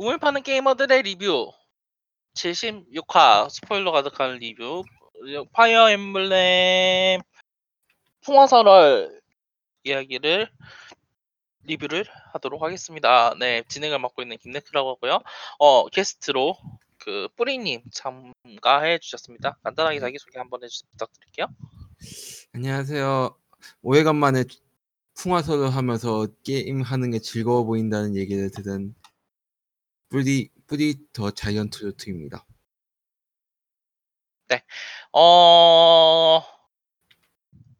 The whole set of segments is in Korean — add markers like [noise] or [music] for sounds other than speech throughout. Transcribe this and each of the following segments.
네. 우물 파는 게이머들의 리뷰 76화 스포일러 가득한 리뷰 파이어 엠블렘 풍화설월 이야기를 리뷰를 하도록 하겠습니다. 네, 진행을 맡고 있는 김네크라고 하고요. 어, 게스트로 그 뿌리님 참가해 주셨습니다. 간단하게 자기소개 한번 해주세요. 부탁드릴게요. 안녕하세요. 오래간만에 풍화설월 하면서 게임 하는 게 즐거워 보인다는 얘기를 들은 뿌리 뿌리 the giant yacht입니다. 어,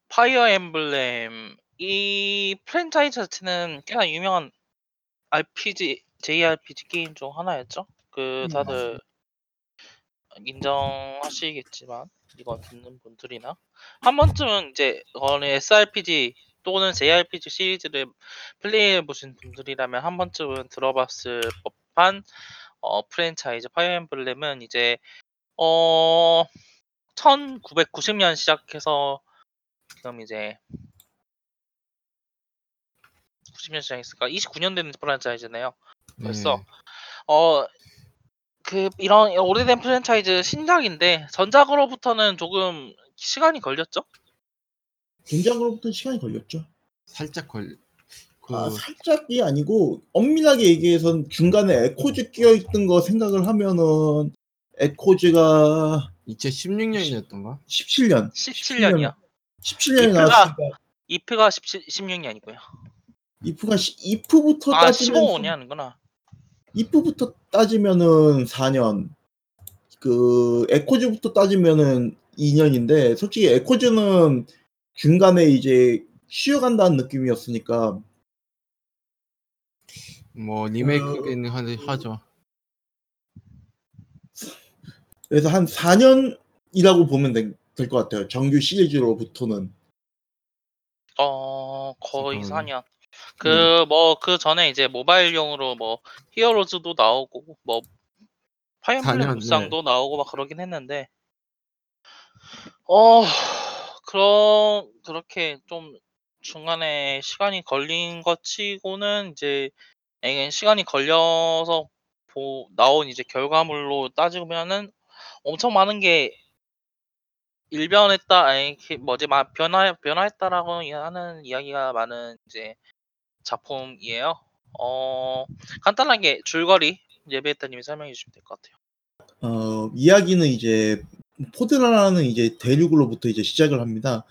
파이어 엠블렘 이 프랜차이즈 자체는 꽤나 유명한 RPG, JRPG 게임 중 하나였죠. 그 음, 다들 인정하시겠지만 이건 듣는 분들이나 한 번쯤은 이제 어느 SRPG 또는 JRPG 시리즈를 플레이해 보신 분들이라면 한 번쯤은 들어봤을 법 한 어, 프랜차이즈 파이어 엠블렘은 이제 어 1990년 시작해서 지금 이제 90년 시작했으니까 29년 되는 프랜차이즈네요. 벌써 네. 어, 그 이런 오래된 프랜차이즈 신작인데 전작으로부터는 조금 시간이 걸렸죠? 전작으로부터 시간이 걸렸죠. 살짝 걸. 그 아, 살짝이 아니고 엄밀하게 얘기해선 중간에 에코즈 끼어 있던 거 생각을 하면은 에코즈가 2016년이었던가? 17년, 17년이요. 17년에 이프가- 나왔으니까 이프가 17, 16년이고요. 이프가 시, 이프부터 아, 따지면 15년이 하는구나. 이프부터 따지면은 4년. 그 에코즈부터 따지면은 2년인데 솔직히 에코즈는 중간에 이제 쉬어간다는 느낌이었으니까 뭐 리메이크는 하- 하죠. 그래서 한 4년이라고 보면 될 것 같아요. 정규 시리즈로부터는. 어, 거의 잠깐만요. 4년. 그뭐그 전에 이제 모바일용으로 뭐 히어로즈도 나오고 뭐 4년, 무쌍도 나오고 막 그러긴 했는데 어 그런 그렇게 좀 중간에 시간이 걸린 것 치고는 이제 시간이 걸려서 보, 나온 이제 결과물로 따지면은 엄청 많은 게 일변했다 아니 그 뭐지 막 변화 변화했다라고 하는 이야기가 많은 이제 작품이에요. 어 간단하게 줄거리 예비했다님이 설명해 주시면 될 것 같아요. 어, 이야기는 이제 포드라라는 이제 대륙으로부터 이제 시작을 합니다.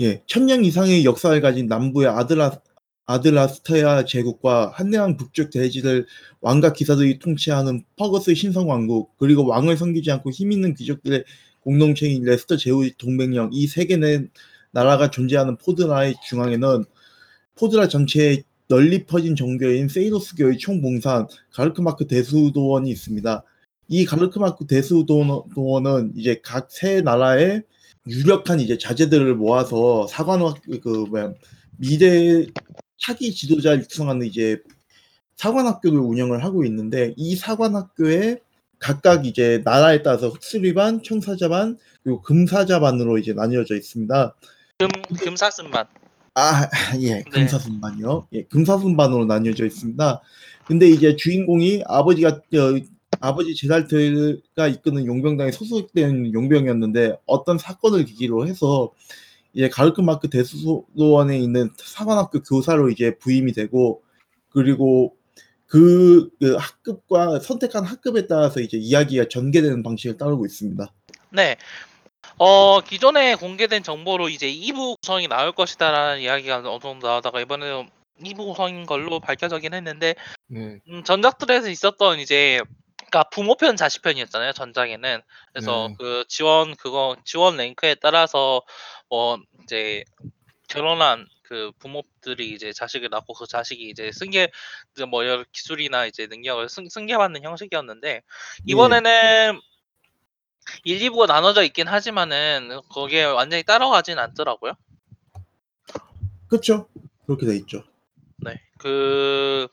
예, 천년 이상의 역사를 가진 남부의 아드라 아드라스테아 제국과 한랭한 북쪽 대지를 왕과 기사들이 통치하는 퍼거스 신성 왕국 그리고 왕을 섬기지 않고 힘 있는 귀족들의 공동체인 레스터 제후 동맹령 이 세 개의 나라가 존재하는 포드라의 중앙에는 포드라 전체에 널리 퍼진 종교인 세이노스교의 총봉산 가르크마크 대수도원이 있습니다. 이 가르크마크 대수도원은 이제 각 세 나라의 유력한 이제 자제들을 모아서 사관학 그 뭐야 미래 차기 지도자 육성하는 이제 사관학교를 운영을 하고 있는데 이 사관학교에 각각 이제 나라에 따라서 흑수리반, 청사자반 그리고 금사자반으로 이제 나뉘어져 있습니다. 금 금사슴만 아, 예, 네. 금사순반이요. 예, 금사순반으로 나뉘어져 있습니다. 근데 이제 주인공이 아버지가 어, 아버지 제달트가 이끄는 용병단에 소속된 용병이었는데 어떤 사건을 계기로 해서 이제 가르크마크 대수도원에 있는 사관학교 교사로 이제 부임이 되고 그리고 그, 그 학급과 선택한 학급에 따라서 이제 이야기가 전개되는 방식을 따르고 있습니다. 네. 어 기존에 공개된 정보로 이제 2부 구성이 나올 것이다라는 이야기가 어느 정도 나오다가 이번에는 2부 구성인 걸로 밝혀지긴 했는데 네. 음, 전작들에서 있었던 이제 그러니까 부모편 자식편이었잖아요 전작에는 그래서 네. 그 지원 그거 지원 랭크에 따라서 뭐 이제 결혼한 그 부모들이 이제 자식을 낳고 그 자식이 이제 승계 뭐 여러 기술이나 이제 능력을 승, 승계받는 형식이었는데 이번에는 1, 2부가 나눠져 있긴 하지만은 거기에 완전히 따라가진 않더라고요. 그렇죠? 그렇게 돼 있죠. 네. 그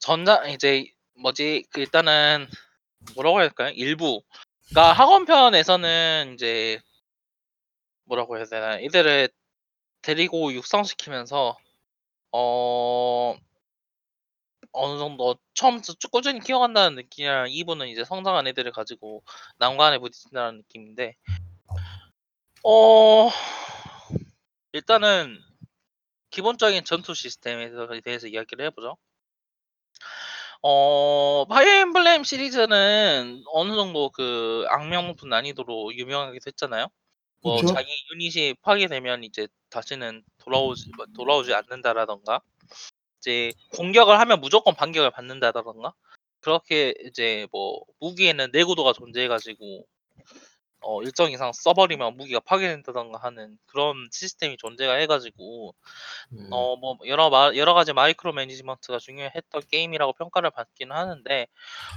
전자 이제 뭐지 그 일단은 뭐라고 해야 될까요? 일부. 그러니까 학원편에서는 이제 뭐라고 해야 되나 이들을 데리고 육성시키면서 어 어느 정도 처음부터 쭉 꾸준히 키워간다는 느낌이랑 2부는 이제 성장한 애들을 가지고 난관에 부딪힌다는 느낌인데 어 일단은 기본적인 전투 시스템에 대해서 이야기를 해보죠. 어 파이어 엠블렘 시리즈는 어느 정도 그 악명 높은 난이도로 유명하기도 했잖아요. 뭐 그쵸. 자기 유닛이 파괴되면 이제 다시는 돌아오지 뭐 돌아오지 않는다라든가 이제 공격을 하면 무조건 반격을 받는다라든가 그렇게 이제 뭐 무기에는 내구도가 존재해 가지고 어 일정 이상 써 버리면 무기가 파괴된다든가 하는 그런 시스템이 존재가 해 가지고 네. 어뭐 여러 마 여러 가지 마이크로 매니지먼트가 중요했던 게임이라고 평가를 받기는 하는데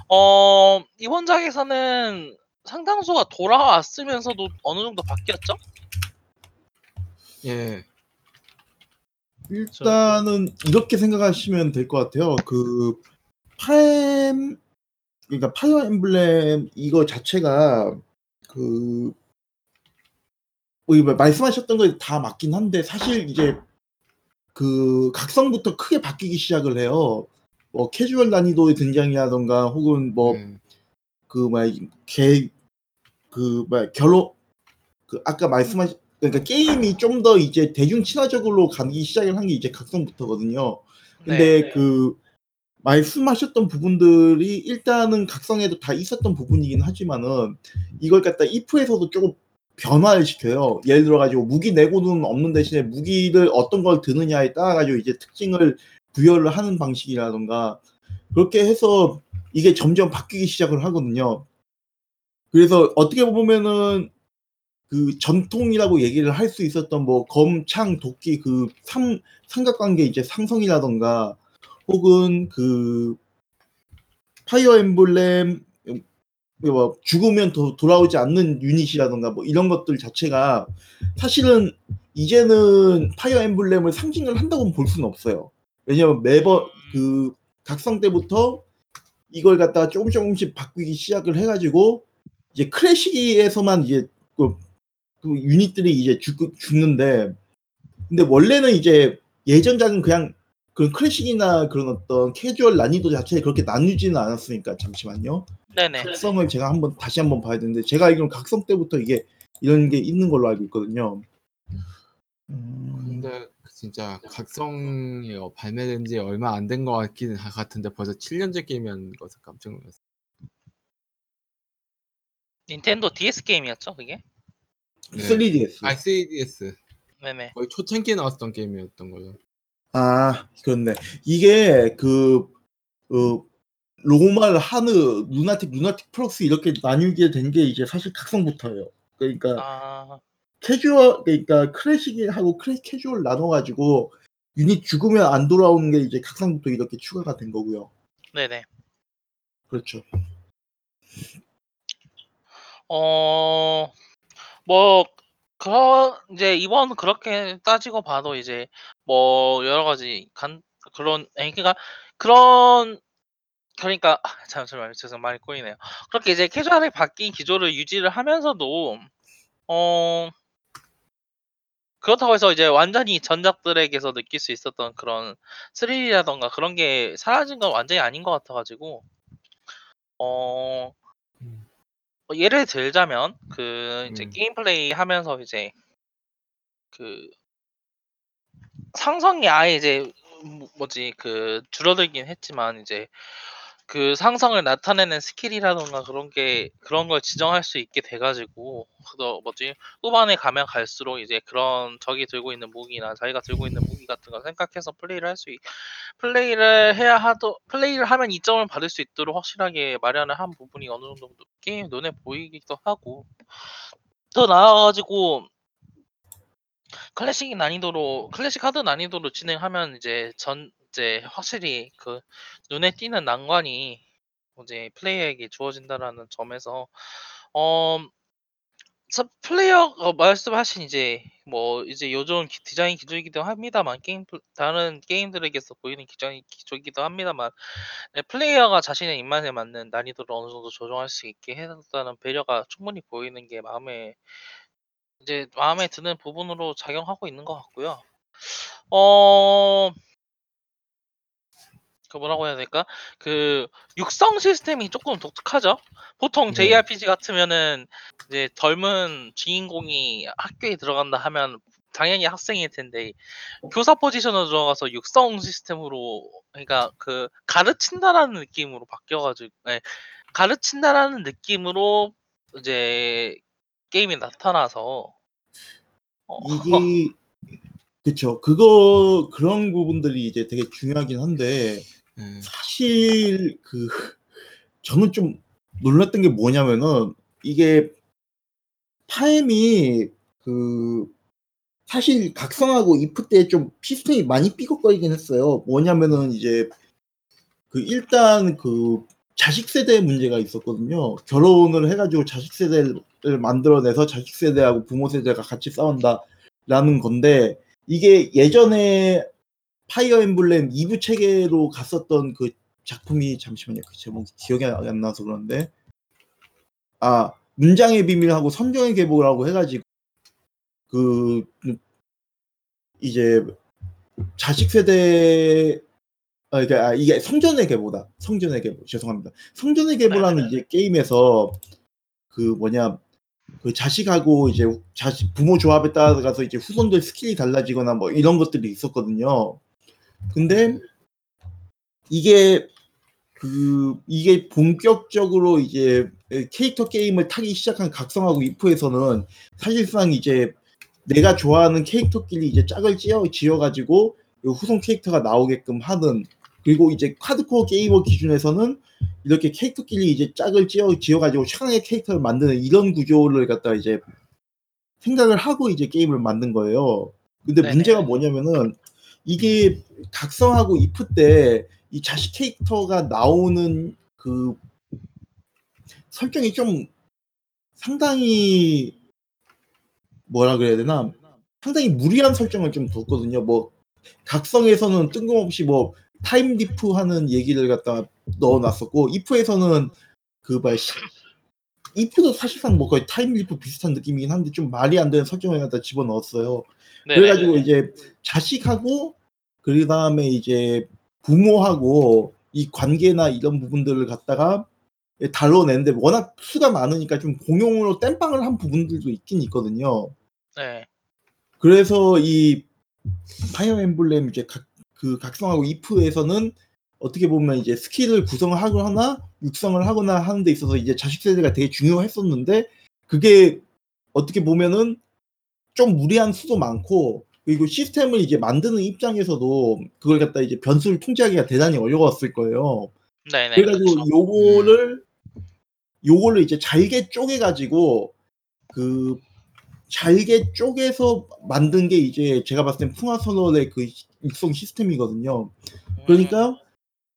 어 이번 작에서는 상당수가 돌아왔으면서도 어느 정도 바뀌었죠? 예. 일단은 이렇게 생각하시면 될 것 같아요. 그 파엠 그러니까 파이어 엠블렘 이거 자체가 그 뭐 말씀하셨던 거 다 맞긴 한데 사실 이제 그 각성부터 크게 바뀌기 시작을 해요. 뭐 캐주얼 난이도의 등장이라던가 혹은 뭐 네. 그 뭐야 개그 뭐야 결혼 그 아까 말씀하신 그러니까 게임이 좀 더 이제 대중 친화적으로 가기 시작을 한 게 이제 각성부터거든요. 근데 네. 그 말씀하셨던 부분들이 일단은 각성에도 다 있었던 부분이긴 하지만은 이걸 갖다 이프에서도 조금 변화를 시켜요. 예를 들어 가지고 무기 내고는 없는 대신에 무기를 어떤 걸 드느냐에 따라 가지고 이제 특징을 부여를 하는 방식이라던가 그렇게 해서 이게 점점 바뀌기 시작을 하거든요. 그래서 어떻게 보면은 그 전통이라고 얘기를 할 수 있었던 뭐 검, 창, 도끼 그 삼, 삼각관계 이제 상성이라던가 혹은 그 파이어 엠블렘 뭐 죽으면 더 돌아오지 않는 유닛이라던가 뭐 이런 것들 자체가 사실은 이제는 파이어 엠블렘을 상징을 한다고는 볼 수는 없어요. 왜냐면 매번 그 각성 때부터 이걸 갖다가 조금 조금씩 바꾸기 시작을 해가지고 이제 클래식에서만 이제 그, 그 유닛들이 이제 죽, 죽는데 근데 원래는 이제 예전작은 그냥 그런 클래식이나 그런 어떤 캐주얼 난이도 자체에 그렇게 나누지는 않았으니까 잠시만요. 네네. 각성을 제가 한번 다시 한번 봐야 되는데 제가 알기로는 각성 때부터 이게 이런 게 있는 걸로 알고 있거든요. 음, 근데 진짜 각성이 어, 발매된 지 얼마 안 된 것 같기는 하- 같은데 벌써 7년째 게임이었는 것에 깜짝 놀랐어요. 닌텐도 DS 게임이었죠, 그게? 네. 3DS. 아, 3DS. 네네. 거의 초창기에 나왔던 게임이었던 거죠. 아, 그렇네. 이게 그, 그 normal, hard, lunatic, lunatic plus 이렇게 나뉘게 된 게 이제 사실 각성부터예요. 그러니까 아, 캐주얼, 그러니까 클래식하고 크래 캐주얼 나눠가지고 유닛 죽으면 안 돌아오는 게 이제 각성부터 이렇게 추가가 된 거고요. 네네. 그렇죠. 어, 뭐, 그런, 이제 이번 그렇게 따지고 봐도 이제 뭐 여러 가지 간, 그런, 그러니까 그런, 그러니까, 아, 잠시만요. 죄송 말이 꼬이네요. 그렇게 이제 캐주얼하게 바뀐 기조를 유지를 하면서도, 어, 그렇다고 해서 이제 완전히 전작들에게서 느낄 수 있었던 그런 스릴이라던가 그런 게 사라진 건 완전히 아닌 것 같아가지고, 어, 예를 들자면 그 이제 음. 게임 플레이 하면서 이제 그 상성이 아예 이제 뭐- 뭐지 그 줄어들긴 했지만 이제 그 상성을 나타내는 스킬이라던가 그런 게 그런 걸 지정할 수 있게 돼가지고 그거 뭐지? 후반에 가면 갈수록 이제 그런 적이 들고 있는 무기나 자기가 들고 있는 무기 같은 거 생각해서 플레이를 할수 있, 플레이를 해야 하도 플레이를 하면 이점을 받을 수 있도록 확실하게 마련을 한 부분이 어느 정도 게임 눈에 보이기도 하고. 더 나아가지고 클래식 난이도로 클래식 hard 난이도로 진행하면 이제 전 이제 확실히 그 눈에 띄는 난관이 이제 플레이어에게 주어진다라는 점에서 어 서- 플레이어가 말씀하신 이제 뭐 이제 요즘 기- 디자인 기조이기도 합니다만 게임 플- 다른 게임들에게서 보이는 디자인 기조이기도 합니다만 네, 플레이어가 자신의 입맛에 맞는 난이도를 어느 정도 조정할 수 있게 해줬다는 배려가 충분히 보이는 게 마음에 이제 마음에 드는 부분으로 작용하고 있는 것 같고요. 어 그 뭐라고 해야 될까? 그 육성 시스템이 조금 독특하죠. 보통 네. JRPG 같으면은 이제 젊은 주인공이 학교에 들어간다 하면 당연히 학생일 텐데 교사 포지션으로 들어가서 육성 시스템으로 그러니까 그 가르친다라는 느낌으로 바뀌어가지고 네, 가르친다라는 느낌으로 이제 게임이 나타나서 어, 이게 [laughs] 그쵸. 그거 그런 부분들이 이제 되게 중요하긴 한데 네. 사실 그 저는 좀 놀랐던 게 뭐냐면은 이게 타임이 그 사실 각성하고 이프 때 좀 시스템이 많이 삐걱거리긴 했어요. 뭐냐면은 이제 그 일단 그 자식 세대 문제가 있었거든요. 결혼을 해가지고 자식 세대를 만들어내서 자식 세대하고 부모 세대가 같이 싸운다라는 건데 이게 예전에 파이어 엠블렘 2부 체계로 갔었던 그 작품이 잠시만요. 그 제목이 기억이 안 나서 그런데 아 문장의 비밀하고 선정의 계보라고 해가지고 그 이제 자식 세대 아, 이게, 아, 이게 성전의 계보다 성전의 계보 죄송합니다. 성전의 계보라는 이제 게임에서 그 뭐냐 그 자식하고 이제 자식 부모 조합에 따라서 이제 후손들 스킬이 달라지거나 뭐 이런 것들이 있었거든요. 근데 이게 그 이게 본격적으로 이제 캐릭터 게임을 타기 시작한 각성하고 이프에서는 사실상 이제 내가 좋아하는 캐릭터끼리 이제 짝을 지어 지어가지고 후손 캐릭터가 나오게끔 하는 그리고 이제 카드코어 게이머 기준에서는 이렇게 캐릭터끼리 이제 짝을 지어 지어가지고 최강의 캐릭터를 만드는 이런 구조를 갖다 이제 생각을 하고 이제 게임을 만든 거예요. 근데 네네. 문제가 뭐냐면은 이게 각성하고 이프 때 이 자식 캐릭터가 나오는 그 설정이 좀 상당히 뭐라 그래야 되나 상당히 무리한 설정을 좀 뒀거든요. 뭐 각성에서는 뜬금없이 뭐 time leap 하는 얘기를 갖다 넣어놨었고 이프에서는 그뭐 이프도 사실상 뭐 거의 time leap 비슷한 느낌이긴 한데 좀 말이 안 되는 설정을 갖다 집어 넣었어요. 그래가지고 이제 자식하고 그 다음에 이제 부모하고 이 관계나 이런 부분들을 갖다가 다뤄내는데 워낙 수가 많으니까 좀 공용으로 땜빵을 한 부분들도 있긴 있거든요. 네. 그래서 이 파이어 엠블렘 이제 각, 그 각성하고 이프에서는 어떻게 보면 이제 스킬을 구성을 하거나 육성을 하거나 하는 데 있어서 이제 자식 세대가 되게 중요했었는데 그게 어떻게 보면은 좀 무리한 수도 많고 그리고 시스템을 이제 만드는 입장에서도 그걸 갖다 이제 변수를 통제하기가 대단히 어려웠을 거예요. 네네. 그래가지고 그렇죠. 요거를 요거를 이제 잘게 쪼개가지고 그 잘게 쪼개서 만든 게 이제 제가 봤을 땐 풍화선언의 그 육성 시스템이거든요. 그러니까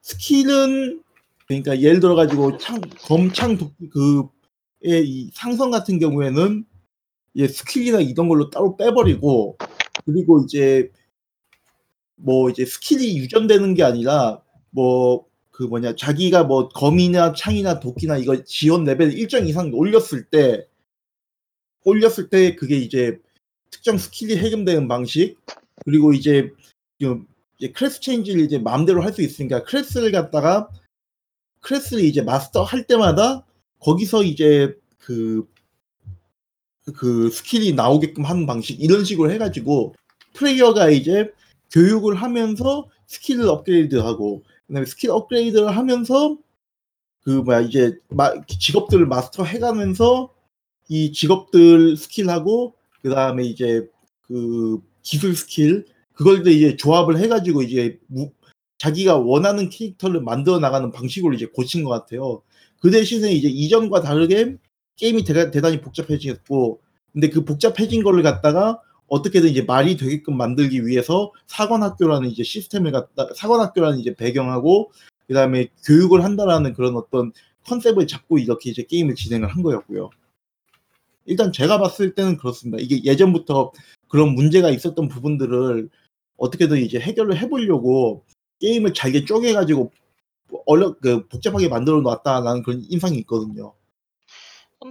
스킬은 그러니까 예를 들어 가지고 창 검창 그의 이 상성 같은 경우에는 예 스킬이나 이런 걸로 따로 빼버리고 그리고 이제 뭐 이제 스킬이 유전되는 게 아니라 뭐 그 뭐냐 자기가 뭐 검이나 창이나 도끼나 이거 지원 레벨 일정 이상 올렸을 때 올렸을 때 그게 이제 특정 스킬이 해금되는 방식. 그리고 이제 좀 이제 class change를 이제 마음대로 할 수 있으니까 클래스를 갖다가 클래스를 이제 마스터 할 때마다 거기서 이제 그, 그 스킬이 나오게끔 하는 방식 이런 식으로 해가지고 플레이어가 이제 교육을 하면서 스킬을 업그레이드하고 그다음에 스킬 업그레이드를 하면서 그 뭐야 이제 마, 직업들을 마스터 해가면서 이 직업들 스킬하고 그 다음에 이제 그 기술 스킬 그걸 이제 조합을 해가지고 이제 무, 자기가 원하는 캐릭터를 만들어 나가는 방식으로 이제 고친 것 같아요. 그 대신에 이제 이전과 다르게 게임이 대, 대단히 복잡해졌고, 근데 그 복잡해진 거를 갖다가 어떻게든 이제 말이 되게끔 만들기 위해서 사관학교라는 이제 시스템을 갖다 사관학교라는 이제 배경하고 그 다음에 교육을 한다라는 그런 어떤 컨셉을 잡고 이렇게 이제 게임을 진행을 한 거였고요. 일단 제가 봤을 때는 그렇습니다. 이게 예전부터 그런 문제가 있었던 부분들을 어떻게든 이제 해결을 해보려고 게임을 잘게 쪼개가지고 어려 그 복잡하게 만들어 놨다라는 그런 인상이 있거든요.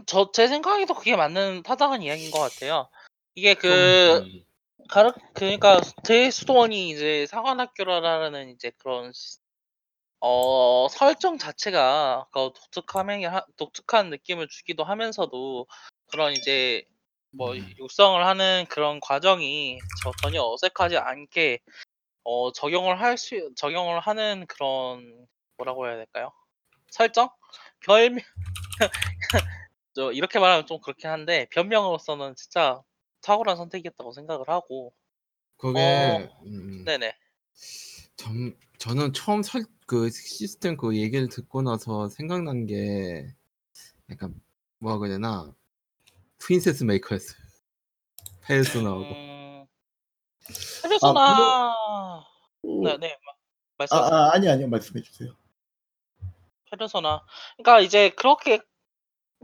저 제 생각에도 그게 맞는 타당한 이야기인 것 같아요. 이게 그 음. 가르 그러니까 제 수도원이 이제 사관학교라는 이제 그런 어 설정 자체가 그 독특함이 하 독특한 느낌을 주기도 하면서도 그런 이제 뭐 음. 육성을 하는 그런 과정이 저 전혀 어색하지 않게 어 적용을 할 수 적용을 하는 그런 뭐라고 해야 될까요? 설정? 별명 저 이렇게 말하면 좀 그렇긴 한데 변명으로서는 진짜 탁월한 선택이었다고 생각을 하고 그게 어. 음, 네네. 전 저는 처음 설 그 시스템 그 얘기를 듣고 나서 생각난 게 약간 뭐라고 해야 되나 프린세스 메이커였어요. 페르소나하고. 음. 페르소나 네네. 마 아, 말씀하세요. 아 아니 아니요 말씀해 주세요. 페르소나. 그러니까 이제 그렇게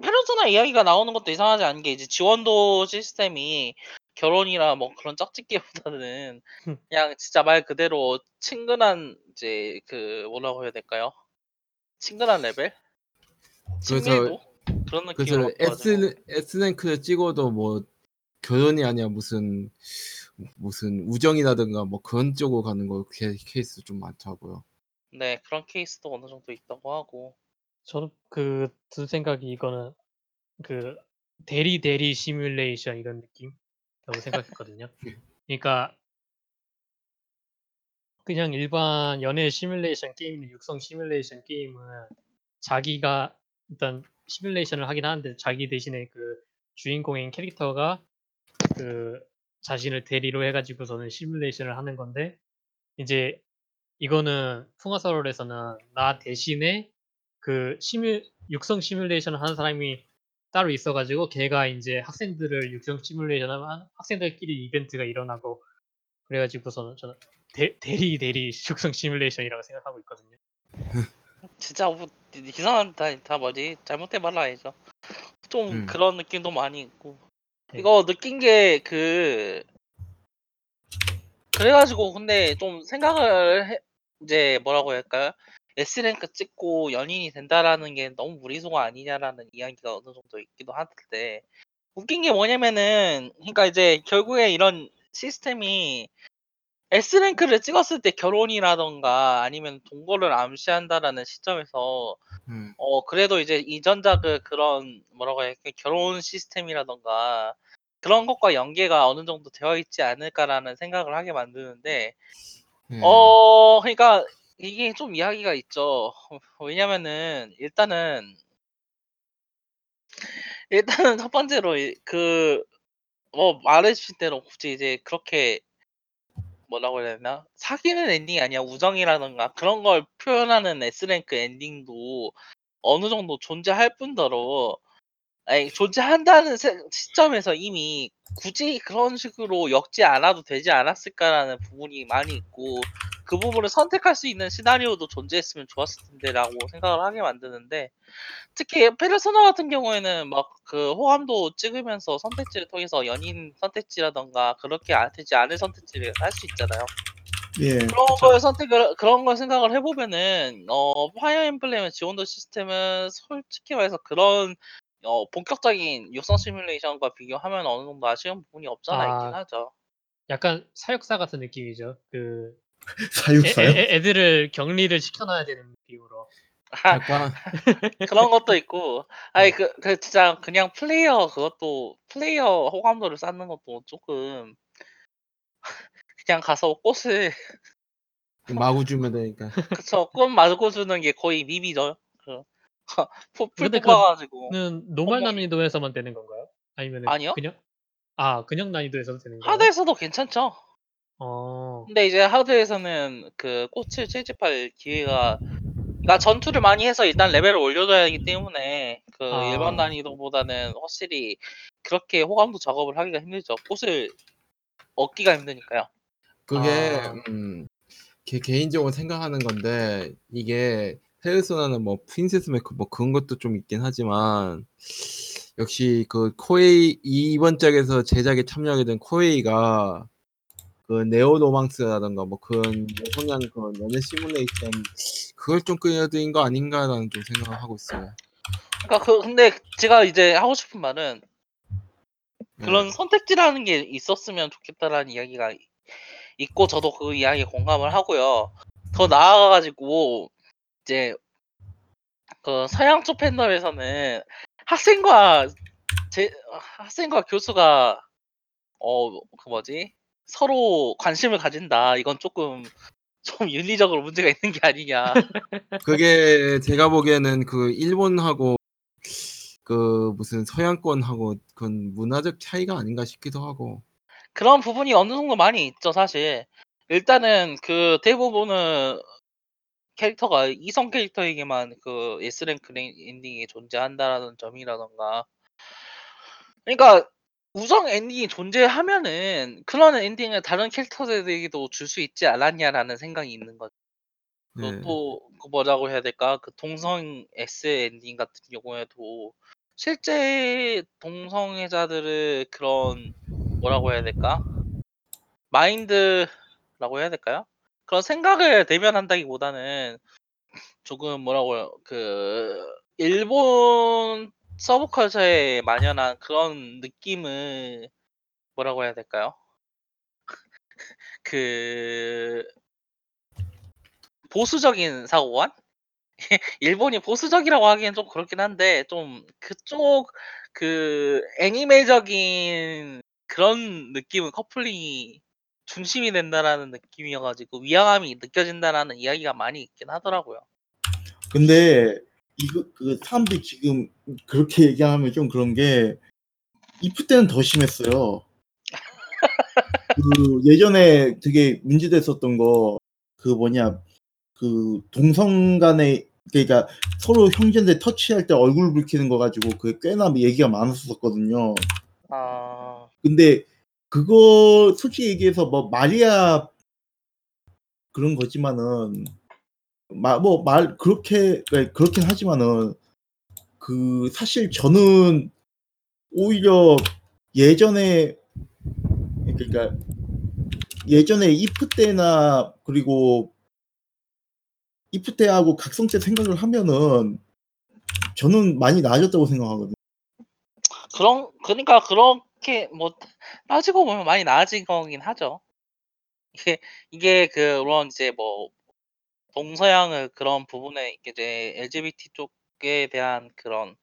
페르소나 이야기가 나오는 것도 이상하지 않은 게 이제 지원도 시스템이 결혼이나 뭐 그런 짝짓기보다는 그냥 진짜 말 그대로 친근한 이제 그 뭐라고 해야 될까요? 친근한 레벨? 친밀도? 그런 느낌으로. S S 랭크를 찍어도 뭐 결혼이 아니야 무슨 무슨 우정이라든가 뭐 그런 쪽으로 가는 거 케, 케이스 좀 많더라고요. 네 그런 케이스도 어느 정도 있다고 하고. 저는 그든 생각이 이거는 그 대리 대리 시뮬레이션 이런 느낌이라고 생각했거든요. [laughs] 그러니까 그냥 일반 연애 시뮬레이션 게임이나 육성 시뮬레이션 게임은 자기가 일단 시뮬레이션을 하긴 하는데 자기 대신에 그 주인공인 캐릭터가 그 자신을 대리로 해가지고서는 시뮬레이션을 하는 건데 이제 이거는 풍화설월에서는 나 대신에 그 시뮬 육성 시뮬레이션을 하는 사람이 따로 있어 가지고 걔가 이제 학생들을 육성 시뮬레이션 하면 학생들끼리 이벤트가 일어나고 그래 가지고서는 저는 대, 대리 대리 육성 시뮬레이션이라고 생각하고 있거든요. [laughs] 진짜 뭐 이상한 다, 다 뭐지 잘못된 말 아니죠. 좀 음. 그런 느낌도 많이 있고. 네. 이거 느낀 게 그 그래가지고 근데 좀 생각을 해, 이제 뭐라고 할까요? S랭크 찍고 연인이 된다라는 게 너무 무리수가 아니냐라는 이야기가 어느 정도 있기도 한데 웃긴 게 뭐냐면은 그러니까 이제 결국에 이런 시스템이 S랭크를 찍었을 때 결혼이라던가 아니면 동거를 암시한다라는 시점에서 음. 어 그래도 이제 이전작의 그런 뭐라고 해야 결혼 시스템이라던가 그런 것과 연계가 어느 정도 되어 있지 않을까라는 생각을 하게 만드는데 네. 어 그러니까 이게 좀 이야기가 있죠. [laughs] 왜냐면은 일단은 일단은 첫 번째로 그 뭐 말해주신 대로 굳이 이제 그렇게 뭐라고 해야 되나 사귀는 엔딩이 아니야 우정이라던가 그런 걸 표현하는 S랭크 엔딩도 어느 정도 존재할 뿐더러 아니 존재한다는 세- 시점에서 이미 굳이 그런 식으로 엮지 않아도 되지 않았을까라는 부분이 많이 있고 그 부분을 선택할 수 있는 시나리오도 존재했으면 좋았을 텐데라고 생각을 하게 만드는데 특히 페르소나 같은 경우에는 막 그 호감도 찍으면서 선택지를 통해서 연인 선택지라던가 그렇게 안 되지 않을 선택지를 할 수 있잖아요. 예. 그런 걸 선택을 그런 걸 생각을 해보면은 어 파이어 엠블렘의 지원도 시스템은 솔직히 말해서 그런 어 본격적인 육성 시뮬레이션과 비교하면 어느 정도 아쉬운 부분이 없잖아 있긴 아. 하죠. 약간 사육사 같은 느낌이죠. 그 애, [laughs] 사육사요? 애, 애 들을 격리를 시켜놔야 되는 느낌으로. 아, 약간 [laughs] 그런 것도 있고 아니 그, 그 진짜 그냥 플레이어 그것도 플레이어 호감도를 쌓는 것도 조금 [laughs] 그냥 가서 꽃을 마구 주면 되니까. 그쵸 꽃 말고 주는 게 거의 밈이죠. 그풀 그- 뽑아가지고 는 노말. 난이도에서만 되는 건가요? 아니면 아니요. 그냥 아 그냥 난이도에서도 되는 거예요? 하드에서도 괜찮죠. 어. 근데 이제 하드에서는 그 꽃을 채집할 기회가 그러니까 전투를 많이 해서 일단 레벨을 올려줘야 하기 때문에 그 아. 일반 난이도보다는 확실히 그렇게 호감도 작업을 하기가 힘들죠. 꽃을 얻기가 힘드니까요. 그게 아. 음, 개, 개인적으로 생각하는 건데 이게 페르소나는 뭐 프린세스 메이커 뭐 그런 것도 좀 있긴 하지만 역시 그 코에이 이번 작에서 제작에 참여하게 된 코에이가 그 네오로망스라던가 뭐 그런 성향 그런 연애 시뮬레이션 그걸 좀 끌어들인 거 아닌가라는 좀 생각을 하고 있어요. 그러니까 그 근데 제가 이제 하고 싶은 말은 그런 네. 선택지라는 게 있었으면 좋겠다라는 이야기가 있고 저도 그 이야기에 공감을 하고요. 더 나아가가지고 이제 그 서양 쪽 팬덤에서는 학생과 제 학생과 교수가 어 그 뭐지 서로 관심을 가진다. 이건 조금 [laughs] 좀 윤리적으로 문제가 있는 게 아니냐. [laughs] 그게 제가 보기에는 그 일본하고 그 무슨 서양권하고 그건 문화적 차이가 아닌가 싶기도 하고. 그런 부분이 어느 정도 많이 있죠, 사실. 일단은 그 대부분은 캐릭터가 이성 캐릭터에게만 그 S랭크 랭- 엔딩이 존재한다라는 점이라던가. 그러니까 우정 엔딩이 존재하면은 그런 엔딩을 다른 캐릭터들에게도 줄 수 있지 않았냐라는 생각이 있는 거죠. 네. 그또 그 뭐라고 해야 될까? 그 동성 S 엔딩 같은 경우에도 실제 동성애자들의 그런 뭐라고 해야 될까? 마인드라고 해야 될까요? 그런 생각을 대변한다기보다는 조금 뭐라고요? 그 일본 서브컬처에 만연한 그런 느낌을 뭐라고 해야 될까요? [laughs] 그 보수적인 사고관? [laughs] 일본이 보수적이라고 하기엔 좀 그렇긴 한데 좀 그쪽 그 애니메적인 그런 느낌은 커플링이 중심이 된다라는 느낌이어가지고 위화감이 느껴진다라는 이야기가 많이 있긴 하더라고요. 근데 이거 그 사람들이 지금 그렇게 얘기하면 좀 그런 게 이프 때는 더 심했어요. 그 예전에 되게 문제됐었던 거 그 뭐냐 그 동성 간의 그러니까 서로 형제인데 터치할 때 얼굴 붉히는 거 가지고 그게 꽤나 얘기가 많았었거든요. 아 근데 그거 솔직히 얘기해서 뭐 마리아 그런 거지만은 뭐 말 그렇게 네, 그렇긴 하지만은 그 사실 저는 오히려 예전에 그러니까 예전에 이프 때나 그리고 이프 때하고 각성 때 생각을 하면은 저는 많이 나아졌다고 생각하거든요. 그런 그러니까 그렇게 뭐 따지고 보면 많이 나아진 거긴 하죠. 이게 이게 그런 이제 뭐 동서양의 그런 부분에 이제 LGBT 쪽에 대한 그런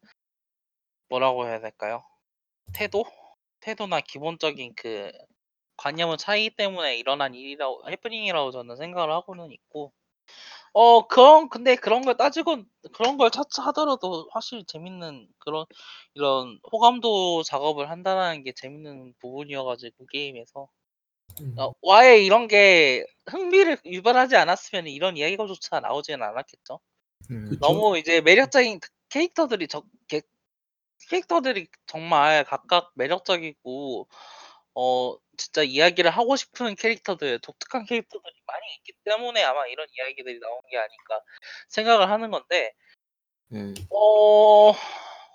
뭐라고 해야 될까요? 태도? 태도나 기본적인 그 관념의 차이 때문에 일어난 일이라고 해프닝이라고 저는 생각을 하고는 있고 어 그런 근데 그런 걸 따지고 그런 걸 차차 하더라도 확실히 재밌는 그런 이런 호감도 작업을 한다는 게 재밌는 부분이어가지고 게임에서 음. 어, 와에 이런 게 흥미를 유발하지 않았으면 이런 이야기가조차 나오지는 않았겠죠. 네. 그쵸? 너무 이제 매력적인 캐릭터들이 저, 캐, 캐릭터들이 정말 각각 매력적이고 어 진짜 이야기를 하고 싶은 캐릭터들 독특한 캐릭터들이 많이 있기 때문에 아마 이런 이야기들이 나온 게 아닐까 생각을 하는 건데 네. 어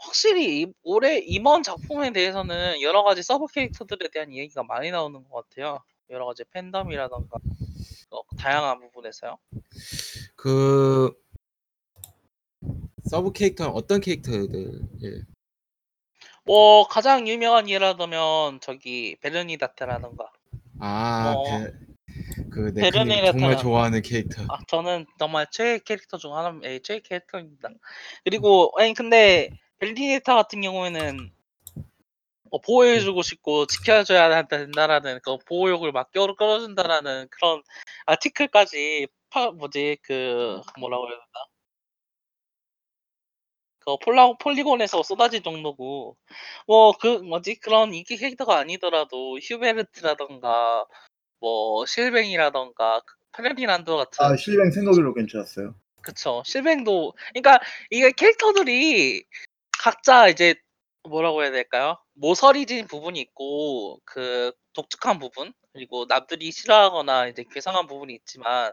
확실히 이- 올해 이번 작품에 대해서는 여러 가지 서브 캐릭터들에 대한 이야기가 많이 나오는 것 같아요. 여러 가지 팬덤이라던가 어, 다양한 부분에서요. 그 서브 캐릭터는 어떤 캐릭터들? 예. 뭐 가장 유명한 예라면 저기 베르나데타라던가 아, 어. 배, 그 베르네 네크님 정말 좋아하는 캐릭터. 아 저는 정말 최애 캐릭터 중 하나 예, 최애 캐릭터입니다. 그리고 아니 근데 벨리네타 같은 경우에는 어, 보호해주고 싶고 지켜줘야 된다라는 그 보호욕을 막 끌어 끌어준다라는 그런 아티클까지 파 뭐지 그 뭐라고 해야 되나 그 폴라 폴리곤에서 쏟아질 정도고 뭐 그 뭐지 그런 인기 캐릭터가 아니더라도 휴베르트라던가 뭐 실뱅이라던가 페르디난도 같은 아 실행 생각으로 괜찮았어요. 그쵸. 실뱅도 그러니까 이게 캐릭터들이 각자 이제 뭐라고 해야 될까요? 모서리진 부분이 있고 그 독특한 부분 그리고 남들이 싫어하거나 이제 괴상한 부분이 있지만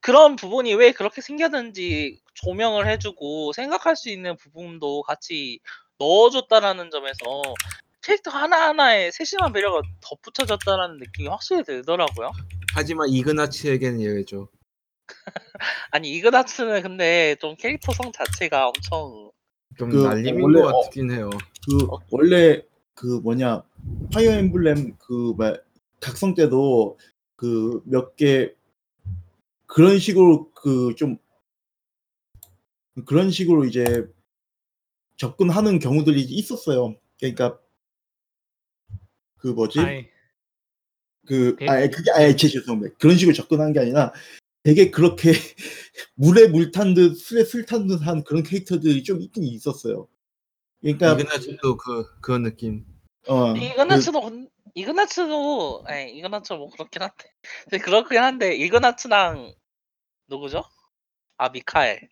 그런 부분이 왜 그렇게 생겼는지 조명을 해주고 생각할 수 있는 부분도 같이 넣어줬다라는 점에서 캐릭터 하나하나에 세심한 배려가 덧붙여졌다라는 느낌이 확실히 들더라고요. 하지만 이그나츠에게는 예외죠. [laughs] 아니 이그나츠는 근데 좀 캐릭터성 자체가 엄청 좀 그, 날림인 원래, 것 어, 같긴 해요. 그 원래 그 뭐냐 파이어 엠블렘 그 뭐, 각성 때도 그 몇 개 그런 식으로 그 좀 그런 식으로 이제 접근하는 경우들이 있었어요. 그러니까 그 뭐지? 아이, 그 네. 아예 그게 아예 제 죄송합니다. 그런 식으로 접근한 게 아니라 되게 그렇게 물에 물 탄 듯 술에 술 탄 듯한 그런 캐릭터들이 좀 있긴 있었어요. 그러니까 이그나츠도 그 그런 느낌. 어, 이그나츠도 건- 이그나츠도 아니 이그나츠 뭐 그렇긴 한데 근데 그렇긴 한데 이그나츠랑 누구죠? 아 미카엘.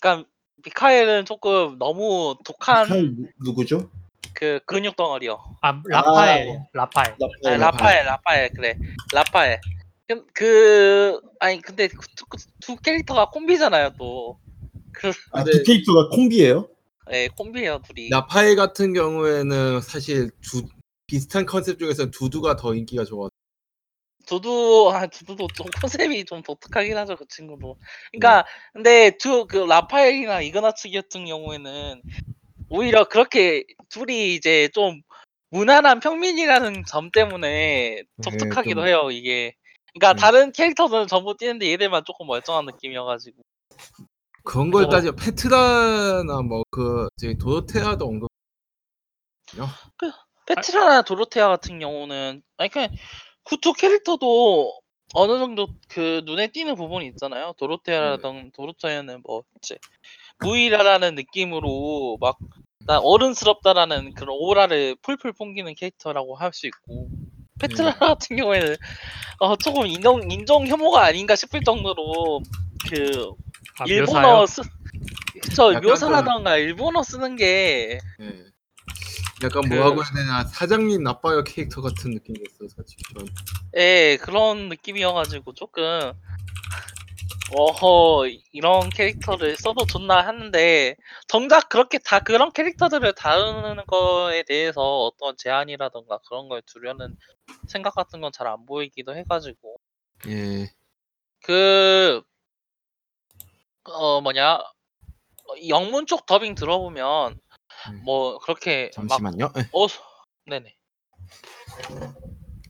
그러니까 미카엘은 조금 너무 독한 칼 누- 누구죠? 그 근육 덩어리요. 아 라파엘, 라파엘. 아니, 라파엘. 라파엘, 라파엘 그래. 라파엘. 그- 그 아니 근데 그 두, 그두 캐릭터가 콤비잖아요 또. 그 아, 근데- 두 캐릭터가 콤비예요? 예, 콤비예요 둘이. 나파이 같은 경우에는 사실 두 비슷한 컨셉 중에서 두두가 더 인기가 좋아. 두두 아 두두도 좀 컨셉이 좀 독특하긴 하죠 그 친구도. 그러니까 근데 두그 라파엘이나 이그나츠 같은 경우에는 오히려 그렇게 둘이 이제 좀 무난한 평민이라는 점 때문에 독특하기도 좀- 해요 이게. 그러니까 음. 다른 캐릭터들은 전부 뛰는데 얘들만 조금 멀쩡한 느낌이어가지고. 그런 걸 어. 따져 페트라나 뭐그 저기 도로테아도 언급. 페트라나 도로테아 같은 경우는 아니 그냥 그두 캐릭터도 어느 정도 그 눈에 띄는 부분이 있잖아요. 도로테아라던 도로테아는 뭐 이제 무이라라는 느낌으로 막 나 어른스럽다라는 그런 오라를 풀풀 풍기는 캐릭터라고 할 수 있고 페트라 [laughs] 같은 경우에는 어 조금 인정 인종 혐오가 아닌가 싶을 정도로 그 아, 일본어 묘사요? 쓰, 저 약간 묘사라던가 일본어 쓰는 게 예. 약간 그- 뭐라고 해야 되나 사장님 나빠요 캐릭터 같은 느낌이었어 사실. 전. 예, 그런 느낌이어가지고 조금 어허 이런 캐릭터를 써도 좋나 하는데 정작 그렇게 다 그런 캐릭터들을 다루는 거에 대해서 어떤 제한이라던가 그런 걸 두려는 생각 같은 건 잘 안 보이기도 해가지고 예. 그 어 뭐냐 어, 영문 쪽 더빙 들어보면 음. 뭐 그렇게 막 잠시만요. 예. 어 네네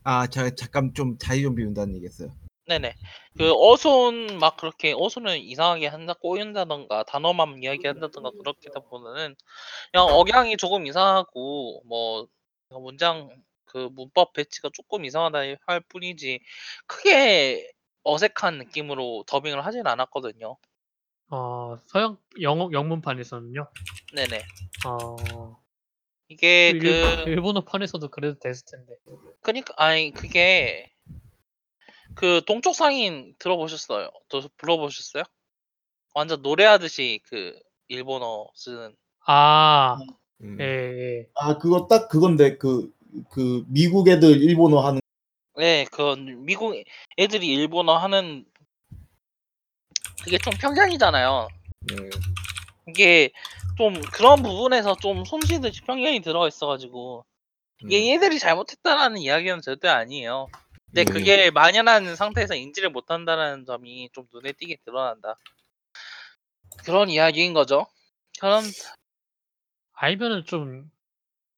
아, 저 잠깐 좀 자리 좀 비운다는 얘기였어요. 네네. 그 어손 막 그렇게 어손을 이상하게 한다 꼬인다던가 단어만 이야기한다던가 그렇게 다 보면은 그냥 억양이 조금 이상하고 뭐 문장 그 문법 배치가 조금 이상하다 할 뿐이지 크게 어색한 느낌으로 더빙을 하진 않았거든요. 어 서양 영어 영문판에서는요. 네네. 어 이게 일, 그 일본어판에서도 그래도 됐을 텐데. 그니까 아니 그게 그 동쪽 상인 들어보셨어요? 또 불러보셨어요? 완전 노래하듯이 그 일본어 쓰는 아, 음. 예, 예. 아 그거 딱 그건데 그 그 미국 애들 일본어 하는 네, 그건 미국 애들이 일본어 하는 그게 좀 평양이잖아요. 예. 이게 좀 그런 부분에서 좀 솜씨듯이 편견이 들어가 있어가지고 이게 얘들이 잘못했다라는 이야기는 절대 아니에요. 근데 예. 그게 만연한 상태에서 인지를 못한다는 점이 좀 눈에 띄게 드러난다. 그런 이야기인 거죠. 그럼 알면은 좀,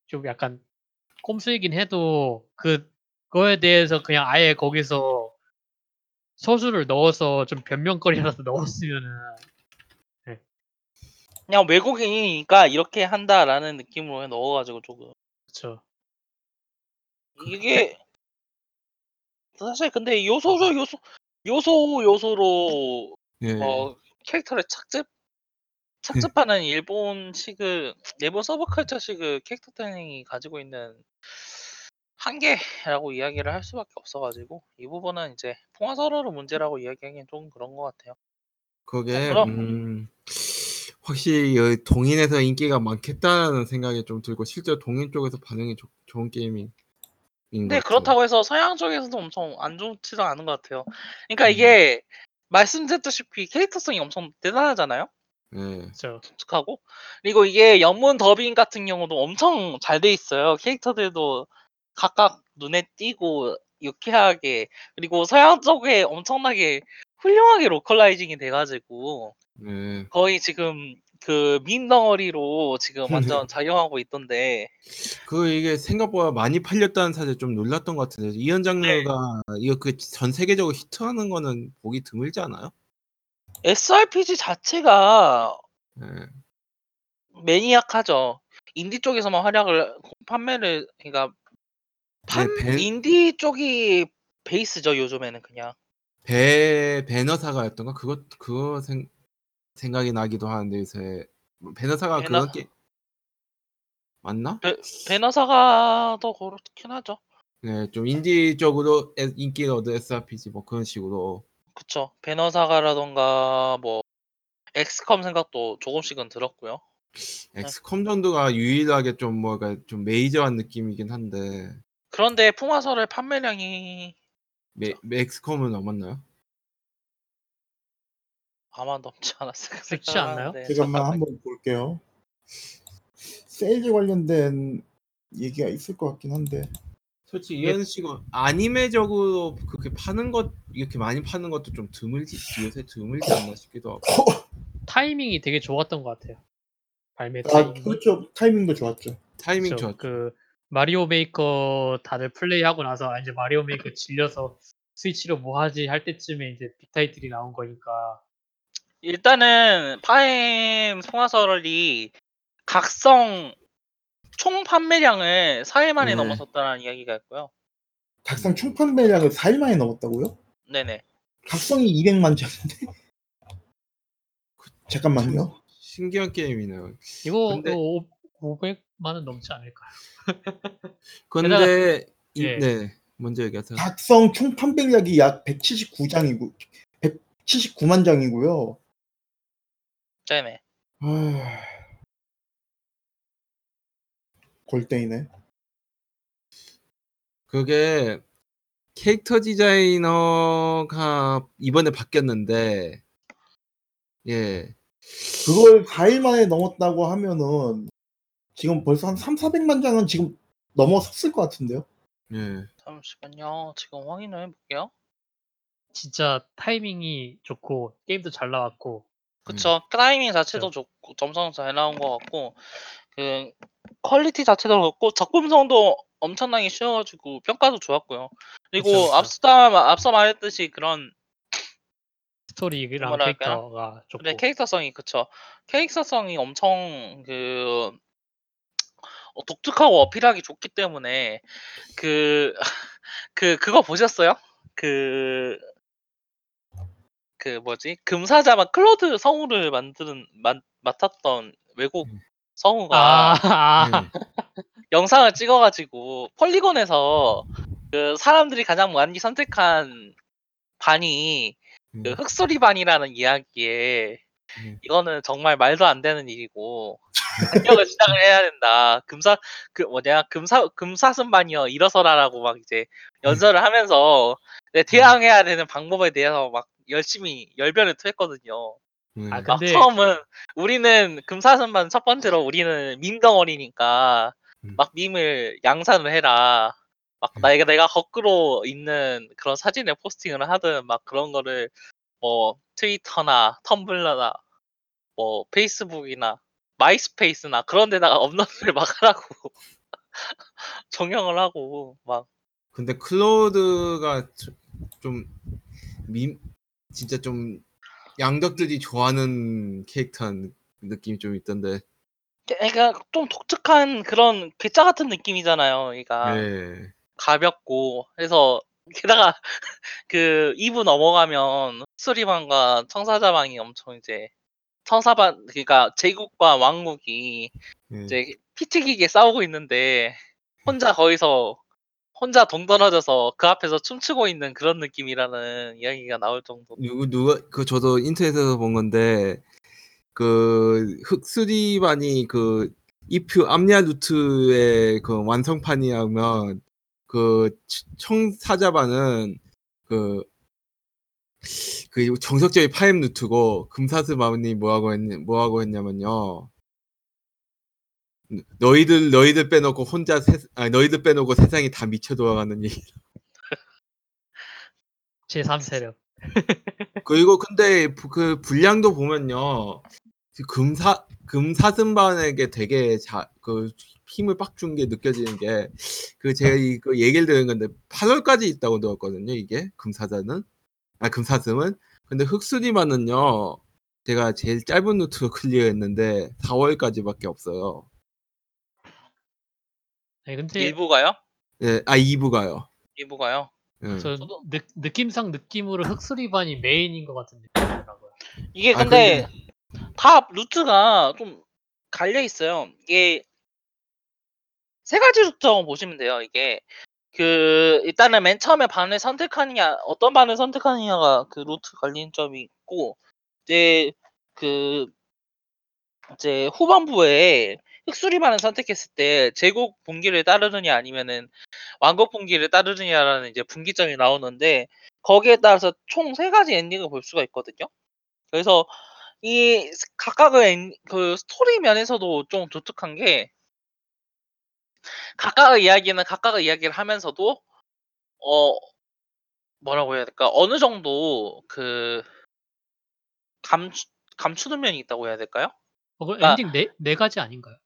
좀 약간 꼼수이긴 해도 그, 그거에 대해서 그냥 아예 거기서 서술을 넣어서 좀 변명거리라도 [laughs] 넣었으면은, 그냥 외국인이니까 이렇게 한다라는 느낌으로 넣어가지고 조금 그쵸. 이게 사실 근데 요소죠 요소 요소 요소로 예. 어 캐릭터를 착즙 착즙하는 일본식을 일본 서브컬처식을 캐릭터 태닝이 가지고 있는 한계라고 이야기를 할 수밖에 없어가지고 이 부분은 이제 통화서로로 문제라고 이야기하기엔 좀 그런 것 같아요. 그게 그럼- 음, 확실히 이 동인에서 인기가 많겠다는 생각이 좀 들고 실제로 동인 쪽에서 반응이 좋- 좋은 게임이. 근데 그렇다고 해서 서양 쪽에서도 엄청 안 좋지도 않은 것 같아요. 그러니까 음. 이게 말씀드렸다시피 캐릭터성이 엄청 대단하잖아요. 예. 그쵸. 독특하고 그리고 이게 영문 더빙 같은 경우도 엄청 잘 돼 있어요. 캐릭터들도 각각 눈에 띄고 유쾌하게 그리고 서양 쪽에 엄청나게 훌륭하게 localizing이 돼가지고 예. 거의 지금 그 밈 덩어리로 지금 완전 작용하고 있던데 그 이게 생각보다 많이 팔렸다는 사실 좀 놀랐던 것 같은데 이런 장르가 이거 그 전 세계적으로 히트하는 거는 보기 드물지 않아요? SRPG 자체가 예. 매니악하죠. 인디 쪽에서만 활약을 판매를 그러니까 판 네, 배- 인디 쪽이 베이스죠 요즘에는 그냥. 배 배너사가였던가 그것 그거 생, 생각이 나기도 하는데 요새 뭐 배너사가 배너- 그런 게 맞나? 배너사가 더 그렇긴 하죠. 네, 좀 인디 쪽으로 에- 인기를 얻은 SRPG 뭐 그런 식으로 그쵸. 배너사가라던가 뭐 엑스컴 생각도 조금씩은 들었고요. 엑스컴 정도가 유일하게 좀 뭐가 좀 메이저한 느낌이긴 한데 그런데 풍화설의 판매량이 메, 엑스컴은 넘었나요? 아마 넘지 않았을까 그렇지 않나요? 생각하는데 잠깐만. 한번 볼게요. 세일즈 관련된 얘기가 있을 것 같긴 한데 솔직히 이런 식으로 아니메적으로 그렇게 파는 것 이렇게 많이 파는 것도 좀 드물지 요새 드물지 않나 싶기도 하고 [laughs] 타이밍이 되게 좋았던 것 같아요. 발매 아 타이밍이. 그렇죠 타이밍도 좋았죠. 타이밍. 좋았죠. 그 마리오 메이커 다들 플레이하고 나서 아, 이제 마리오 메이커 질려서 스위치로 뭐 하지 할 때쯤에 이제 빅 타이틀이 나온 거니까 일단은 파임 풍화설이 각성 총 판매량을 4일 만에 네. 넘어섰다는 이야기가 있고요. 각성 총 판매량을 4일 만에 넘었다고요? 네네. 각성이 200만 장인데? 잠깐만요. 신기한 게임이네요. 이거 근데- 어, 500만 원 넘지 않을까요? [laughs] 근데 이, 예. 네 먼저 얘기하세요. 각성 총 판매량이 약 179장이고 179만 장이고요. 네네. 아... 골때이네. 그게 캐릭터 디자이너가 이번에 바뀌었는데 예 그걸 4일 만에 넘었다고 하면은 지금 벌써 한 3, 400만 장은 지금 넘어섰을 것 같은데요. 예. 잠시만요. 지금 확인을 해 볼게요. 진짜 타이밍이 좋고 게임도 잘 나왔고 그쵸. 타이밍 자체도 좋고 점성 잘 나온 것 같고 그 퀄리티 자체도 그렇고 작품성도 엄청나게 쉬워가지고 평가도 좋았고요. 그리고 그쵸, 그쵸. 앞서 앞서 말했듯이 그런 스토리랑 뭐랄까요? 캐릭터가 좋고 그래 캐릭터성이 그쵸. 캐릭터성이 엄청 그 어, 독특하고 어필하기 좋기 때문에 그 [laughs] 그 그거 보셨어요? 그 그 뭐지 금사자만 클로드 성우를 만드는 맡, 맡았던 외국 음. 성우가 아, 아. 예. [laughs] 영상을 찍어가지고 폴리곤에서 그 사람들이 가장 많이 선택한 반이 그 음. 흑소리 반이라는 이야기에 음. 이거는 정말 말도 안 되는 일이고 반격을 [laughs] 시작을 해야 된다. 금사 그 뭐냐 금사 금사슴 반이여 일어서라라고 막 이제 연설을 하면서 네, 대항해야 되는 방법에 대해서 막 열심히 열변을 토했거든요. 예. 아, 막 근데- 처음은 우리는 금사슴반 첫 번째로 우리는 밈 덩어리니까 음. 막 밈을 양산을 해라. 막 음. 내가 내가 거꾸로 있는 그런 사진을 포스팅을 하든 막 그런 거를 뭐 트위터나 텀블러나 뭐 페이스북이나 마이스페이스나 그런 데다가 [laughs] 업로드를 막 하라고 [laughs] 종용을 하고 막 근데 클로드가 좀 민, 진짜 좀 양덕들이 좋아하는 캐릭터 느낌이 좀 있던데. 그러니까 좀 독특한 그런 괴짜 같은 느낌이잖아요. 그러니까 예. 가볍고 해서 게다가 [laughs] 그 2부 넘어가면 흑수리반과 청사자반이 엄청 이제 청사반 그러니까 제국과 왕국이 예. 이제 피 튀기게 싸우고 있는데 혼자 거기서 혼자 동떨어져서 그 앞에서 춤추고 있는 그런 느낌이라는 이야기가 나올 정도. 누구 누가 그 저도 인터넷에서 본 건데 그 흑수리반이 그 이프 암리아 루트의 그 완성판이라면 그 치- 청사자반은 그, 그 정석적인 파임 루트고 금사스 마운이 뭐하고 했 뭐하고 했냐면요. 너희들 너희들 빼놓고 혼자 세, 아 너희들 빼놓고 세상이 다 미쳐 돌아가는 얘기. [laughs] 제3 세력 [laughs] 그리고 근데 부- 그 분량도 보면요. 그 금사 금사슴반에게 되게 자, 그 힘을 빡 준 게 느껴지는 게 그 제가 이거 얘기를 들은 건데 8월까지 있다고 들었거든요. 이게 금사자는 아 금사슴은 근데 흑수리만은요 제가 제일 짧은 루트로 [laughs] 클리어했는데 4월까지밖에 없어요. 아니 근데 일부가요? 예, 아 2부가요. 일부가요? 예. 저 저도- 느, 느낌상 느낌으로 흑수리반이 메인인 것 같은 느낌이더라고요. 이게 아, 근데 다 루트가 좀 갈려 있어요. 이게 세 가지 루트라고 보시면 돼요. 이게 그 일단은 맨 처음에 반을 선택하느냐 어떤 반을 선택하느냐가 그 루트 갈리는 점이 있고 이제 그 이제 후반부에 흑수리반을 선택했을 때 제국 분기를 따르느냐 아니면은 왕국 분기를 따르느냐라는 이제 분기점이 나오는데 거기에 따라서 총 세 가지 엔딩을 볼 수가 있거든요. 그래서 이 스- 각각의 엔- 그 스토리 면에서도 좀 독특한 게 각각의 이야기는 각각의 이야기를 하면서도 어 뭐라고 해야 될까 어느 정도 그 감추 감추는 면이 있다고 해야 될까요? 어, 그 아. 엔딩 네, 네 가지 아닌가요?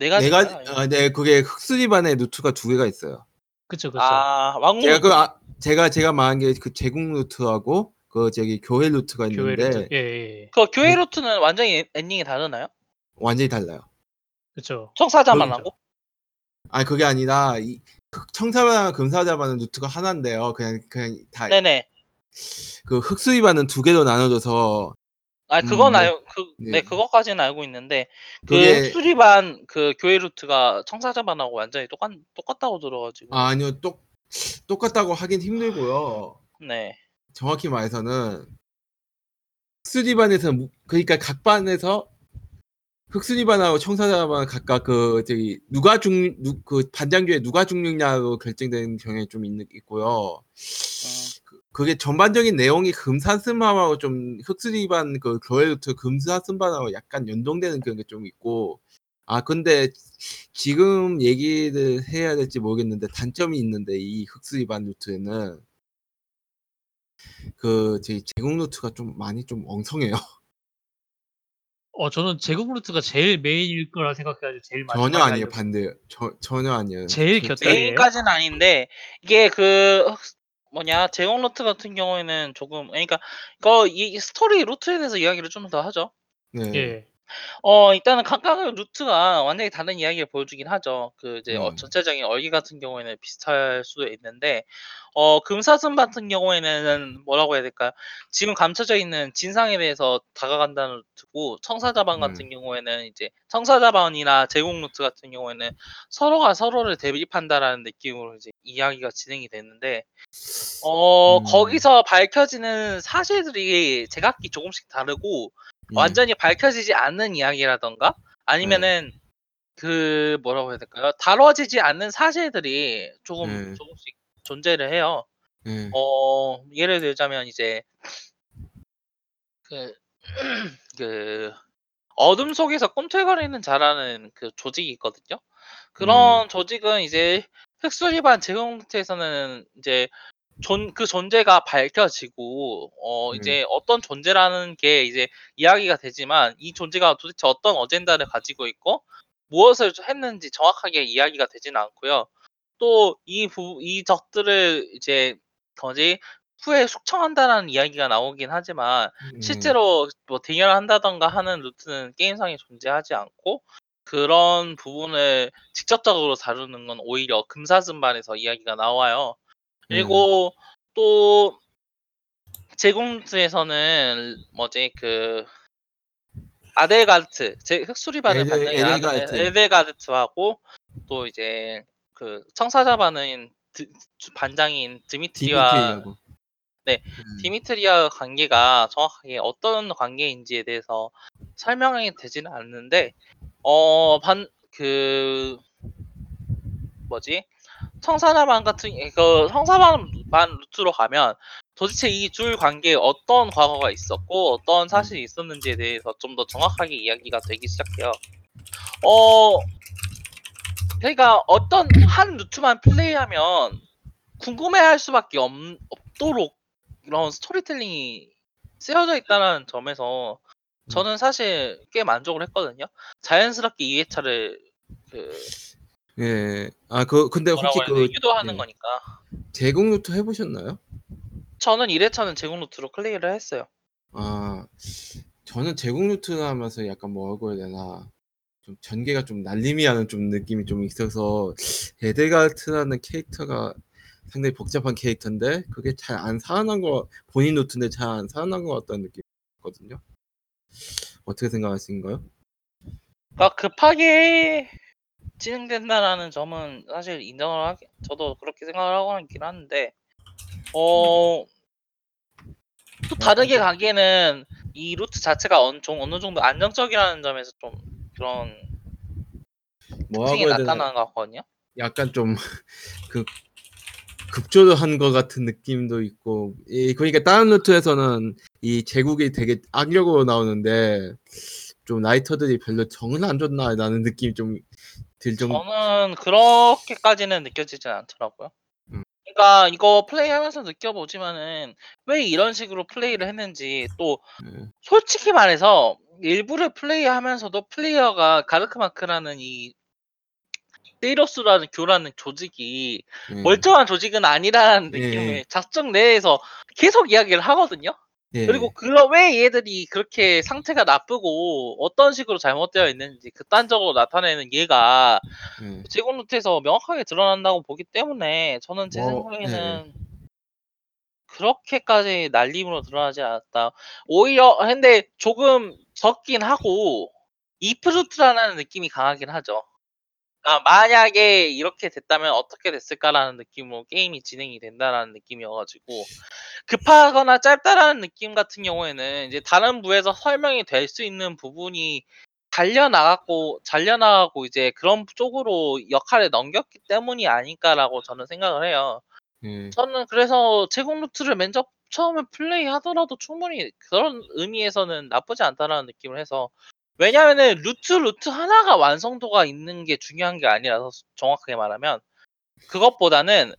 네 가지 내가 아, 네 그게 흑수리반의 루트가 두 개가 있어요. 그쵸 그쵸. 아 왕국 제가 그 아, 제가 제가 말한 게 그 제국 루트하고 그 저기 교회 루트가 교회 있는데 루트. 예, 예, 예. 그 교회 루트는 완전히 엔- 엔딩이 다르나요? 완전히 달라요. 그쵸. 청사자반 하고? 아 그게 아니라 이 청사자반과 금사자반은 루트가 하나인데요. 그냥 그냥 다그 네네. 흑수리반은 두 개로 나눠져서 아 그건 음, 네. 알, 그, 네. 네. 그것까지는 알고 있는데 그 그게 흑수리반 그 교회 루트가 청사자반하고 완전히 똑같 똑같다고 들어가지고. 아, 아니요 똑 똑같다고 하긴 힘들고요. 네. 정확히 말해서는 흑수리반에서 무- 그러니까 각 반에서 흑수리반하고 청사자반 각각 그 저기 누가 죽그 반장 중에 누가 죽느냐로 결정되는 경향이 좀 있, 있고요. 음, 그- 그게 전반적인 내용이 금사슴반하고 좀 흑수리반 그 교회 루트 금사슴반하고 약간 연동되는 그런 게 좀 있고 아 근데 지금 얘기를 해야 될지 모르겠는데 단점이 있는데 이 흑수리반 루트에는 그 저기 제국 루트가 좀 많이 좀 엉성해요. [laughs] 어 저는 제국 루트가 제일 메인일 거라 생각해가지고 제일 전혀 마지막에 아니에요. 저, 전혀 아니에요. 제일 저- 곁다리예요? 메인까지는 아닌데 이게 그 흑- 뭐냐 제국 루트 같은 경우에는 조금 그러니까 이거 이 스토리 루트에 대해서 이야기를 좀 더 하죠. 네. 예. 어 일단은 각각의 루트가 완전히 다른 이야기를 보여주긴 하죠. 그 이제 어, 음. 전체적인 얼기 같은 경우에는 비슷할 수도 있는데 어 금사슴 같은 경우에는 뭐라고 해야 될까요? 지금 감춰져 있는 진상에 대해서 다가간다는 루트고 청사자반 음. 같은 경우에는 이제 청사자반이나 제공 루트 같은 경우에는 서로가 서로를 대립한다라는 느낌으로 이제 이야기가 진행이 되는데 어 음. 거기서 밝혀지는 사실들이 제각기 조금씩 다르고 예. 완전히 밝혀지지 않는 이야기라던가 아니면은 그 뭐라고 해야 될까요? 다뤄지지 않는 사실들이 조금 네. 조금씩 존재를 해요. 예. 어 예를 들자면 이제 그, [clears throat] 그 어둠 속에서 꿈틀거리는 자라는 그 조직이 있거든요. 그런 조직은 이제 흑수리반 제국 루트에서는 이제 존, 그 존재가 밝혀지고 어 음. 이제 어떤 존재라는 게 이제 이야기가 되지만 이 존재가 도대체 어떤 어젠다를 가지고 있고 무엇을 했는지 정확하게 이야기가 되지는 않고요. 또이 부, 이 적들을 이제 뭐지 후에 숙청한다라는 이야기가 나오긴 하지만 음. 실제로 뭐 대결한다던가 하는 루트는 게임상에 존재하지 않고 그런 부분을 직접적으로 다루는 건 오히려 금사슴반에서 이야기가 나와요. 그리고 또 제국 루트에서는 뭐지 그 에델가르트 제 흑수리 반을 에델- 반장인 에델가르트. 에델가르트하고 또 이제 그 청사자 반은 드- 반장인 디미트리와 디미트리하고. 네, 음. 디미트리와 관계가 정확하게 어떤 관계인지에 대해서 설명이 되지는 않는데 어반 그 뭐지 청사자반 같은 그 청사반 루트로 가면 도대체 이둘 관계에 어떤 과거가 있었고 어떤 사실이 있었는지에 대해서 좀 더 정확하게 이야기가 되기 시작해요. 어 그러니까 어떤 한 루트만 플레이하면 궁금해할 수밖에 없, 없도록 이런 스토리텔링이 쓰여져 있다는 점에서 저는 사실 꽤 만족을 했거든요. 자연스럽게 2회차를 그 예. 아, 그 근데 뭐라고 혹시 해야 그 유도하는 예. 거니까. 제국 루트 해 보셨나요? 저는 1회차는 제국 루트로 클리어를 했어요. 아. 저는 제국 루트 하면서 약간 뭐라고 해야 되나 좀 전개가 좀 날림이하는 좀 느낌이 좀 있어서 에델가르트라는 캐릭터가 상당히 복잡한 캐릭터인데 그게 잘 안 살아난 거 본인 루트인데 잘 안 살아난 것 같다는 느낌이거든요. 어떻게 생각하시는가요? 그러니까 급하게 진행된다라는 점은 사실 인정을 하기 저도 그렇게 생각을 하고 있긴 한데 어 또 다르게 가기에는 이 루트 자체가 어느, 정- 어느 정도 안정적이라는 점에서 좀 그런 뭐라고 특징이 해야 되나 나타나는 것 같거든요. 약간 좀 [laughs] 그 급조한 것 같은 느낌도 있고 이 그러니까 다른 루트에서는 이 제국이 되게 악력으로 나오는데 좀 라이터들이 별로 정을 안 줬나 라는 느낌이 좀 들 정도 저는 그렇게까지는 느껴지진 않더라고요. 음. 그러니까 이거 플레이하면서 느껴보지만은 왜 이런 식으로 플레이를 했는지 또 예. 솔직히 말해서 일부를 플레이하면서도 플레이어가 가르크마크라는 이 세이러스라는 교라는 조직이 예. 멀쩡한 조직은 아니라는 예, 느낌을 예. 작전 내에서 계속 이야기를 하거든요. 예. 그리고 그거 왜 얘들이 그렇게 상태가 나쁘고 어떤 식으로 잘못되어 있는지 극단적으로 나타내는 얘가 예. 제공 노트에서 명확하게 드러난다고 보기 때문에 저는 제 뭐, 생각에는 그렇게까지 날림으로 드러나지 않았다. 오히려 근데 조금 적긴 하고 이프루트라는 느낌이 강하긴 하죠. 아, 만약에 이렇게 됐다면 어떻게 됐을까라는 느낌으로 게임이 진행이 된다라는 느낌이어가지고 급하거나 짧다라는 느낌 같은 경우에는 이제 다른 부에서 설명이 될 수 있는 부분이 잘려나갔고 잘려나가고 이제 그런 쪽으로 역할을 넘겼기 때문이 아닐까라고 저는 생각을 해요. 예. 저는 그래서 제국 루트를 맨 처- 처음에 플레이 하더라도 충분히 그런 의미에서는 나쁘지 않다라는 느낌을 해서 왜냐면은 루트 루트 하나가 완성도가 있는 게 중요한 게 아니라서 정확하게 말하면 그것보다는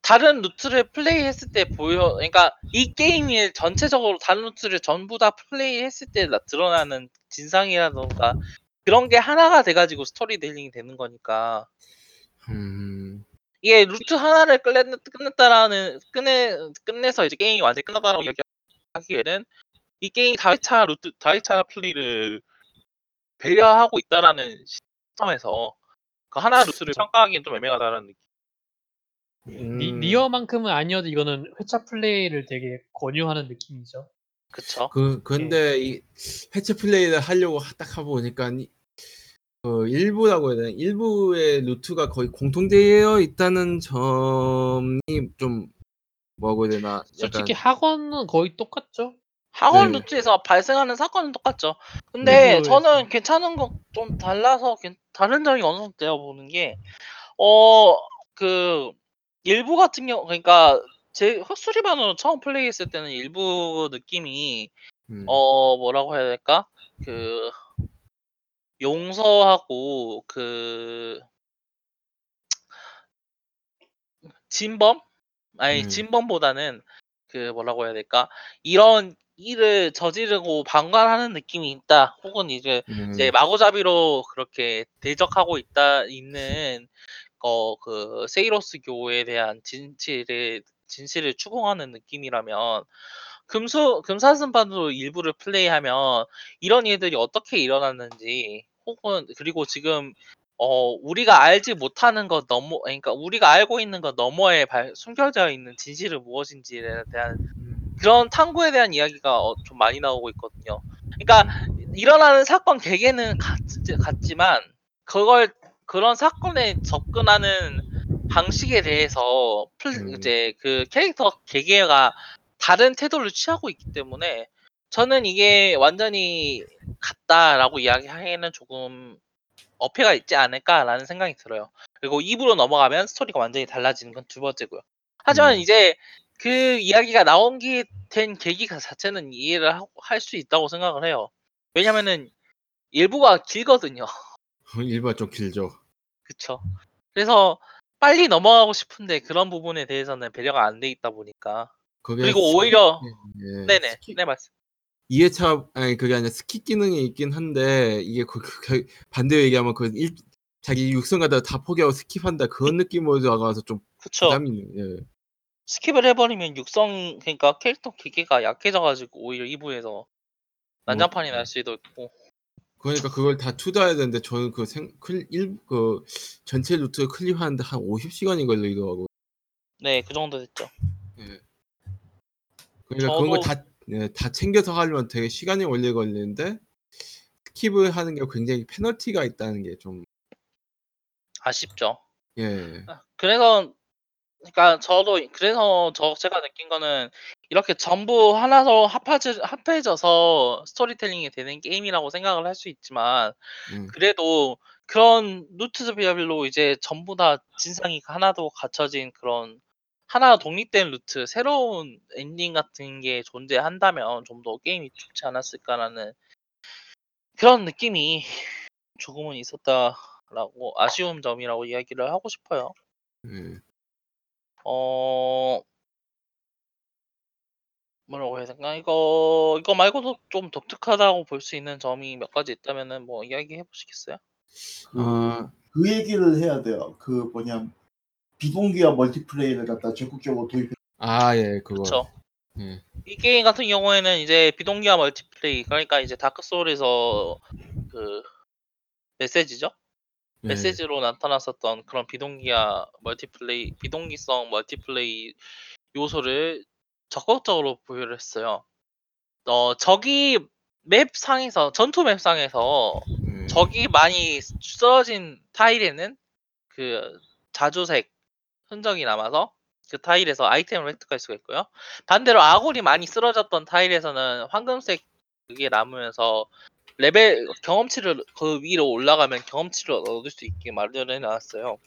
다른 루트를 플레이했을 때 보여 그러니까 이 게임이 전체적으로 다른 루트를 전부 다 플레이했을 때 나- 드러나는 진상이라던가 그런 게 하나가 돼가지고 스토리텔링이 되는 거니까 음. 이게 루트 하나를 끝냈, 끝냈다라는 끝내 끝내서 이제 게임이 완전히 끝났다라고 얘기하기에는 이 게임 다회차 루트 다회차 플레이를 배려하고 있다라는 시점에서 그 하나 루트를 평가하기엔 좀 애매하다라는 느낌. 니, 음. 니어만큼은 아니어도 이거는 회차 플레이를 되게 권유하는 느낌이죠. 그쵸? 그 근데 이 회차 플레이를 하려고 딱 하고 보니까 이- 그 일부라고 해야 되나 일부의 루트가 거의 공통되어 있다는 점이 좀 뭐라고 해야 되나 약간 솔직히 학원은 거의 똑같죠. 학원 네. 루트에서 발생하는 사건은 똑같죠. 근데 일부에서. 저는 괜찮은 거좀 달라서 괜- 다른 점이 어느 정도 내가 보는 게, 어, 그, 일부 같은 경우, 그러니까 제 헛소리반으로 처음 플레이했을 때는 일부 느낌이, 음. 어, 뭐라고 해야 될까? 그, 용서하고, 그, 진범? 아니, 음. 진범보다는 그 뭐라고 해야 될까? 이런 일을 저지르고 방관하는 느낌이 있다. 혹은 이제 음. 이제 마구잡이로 그렇게 대적하고 있다 있는 어 그 세이로스 교에 대한 진실을 진실을 추궁하는 느낌이라면 금수 금사슴반으로 일부를 플레이하면 이런 일들이 어떻게 일어났는지 혹은 그리고 지금 어 우리가 알지 못하는 것 너머 그러니까 우리가 알고 있는 것 너머에 발, 숨겨져 있는 진실은 무엇인지에 대한 그런 탐구에 대한 이야기가 어, 좀 많이 나오고 있거든요. 그러니까 일어나는 사건 개개는 같, 같지만 그걸 그런 사건에 접근하는 방식에 대해서 플, 음. 이제 그 캐릭터 개개가 다른 태도를 취하고 있기 때문에 저는 이게 완전히 같다라고 이야기하기에는 조금 어폐가 있지 않을까라는 생각이 들어요. 그리고 2부로 넘어가면 스토리가 완전히 달라지는 건 두 번째고요. 하지만 음. 이제 그 이야기가 나온 게 된 계기가 자체는 이해를 할 수 있다고 생각을 해요. 왜냐면은 일부가 길거든요. [laughs] 일부가 좀 길죠. 그쵸. 그래서 빨리 넘어가고 싶은데 그런 부분에 대해서는 배려가 안 돼 있다 보니까. 그리고 스킵- 오히려 예, 네네 스킵- 네 말씀. 2회차 아니 그게 아니라 스킵 기능이 있긴 한데 이게 그, 그- 그 반대로 얘기하면 그 일, 자기 육성 가다가 다 포기하고 스킵한다 그런 느낌으로 다가와서 좀 그쵸. 부담이 예. 스킵을 해버리면 육성 그러니까 캐릭터 기계가 약해져가지고 오히려 2부에서 난장판이 뭐, 날 수도 있고. 그러니까 그걸 다 투자해야 되는데 저는 그 생, 클, 일, 그 전체 루트 클리어하는데 한 50시간이 걸리더라고요. 네, 그 정도 됐죠. 예. 그러니까 그런 저도- 걸다 예, 다 챙겨서 하려면 되게 시간이 오래 걸리는데 스킵을 하는 게 굉장히 페널티가 있다는 게 좀 아쉽죠. 예. 그래서 그러니까 저도 그래서 저 제가 느낀 거는 이렇게 전부 하나서 합하지, 합해져서 스토리텔링이 되는 게임이라고 생각을 할 수 있지만 음. 그래도 그런 루트별로 이제 전부 다 진상이 하나도 갖춰진 그런 하나 독립된 루트 새로운 엔딩 같은 게 존재한다면 좀 더 게임이 좋지 않았을까라는 그런 느낌이 조금은 있었다라고 아쉬운 점이라고 이야기를 하고 싶어요. 예. 어 뭐라고 해야 되나 이거 이거 말고도 좀 독특하다고 볼 수 있는 점이 몇 가지 있다면은 뭐 이야기해 보시겠어요? 아, 그 얘기를 해야 돼요. 그 뭐냐 비공개와 멀티플레이를 갖다 적극적으로 도입. 아, 예, 그거. 그렇죠. 예. 이 게임 같은 경우에는 이제 비동기화 multiplay 그러니까 이제 Dark Souls에서 그 메시지죠? 예. 메시지로 나타났었던 그런 비동기화 multiplay 비동기성 multiplay 요소를 적극적으로 보유를 했어요. 어 저기 map 상에서 전투 map 상에서 예. 적이 많이 쓰러진 타일에는 그 자주색 흔적이 남아서 그 타일에서 아이템을 획득할 수가 있고요. 반대로 아군이 많이 쓰러졌던 타일에서는 황금색 그게 남으면서 레벨 경험치를 그 위로 올라가면 경험치를 얻을 수 있게 마련해 놨어요.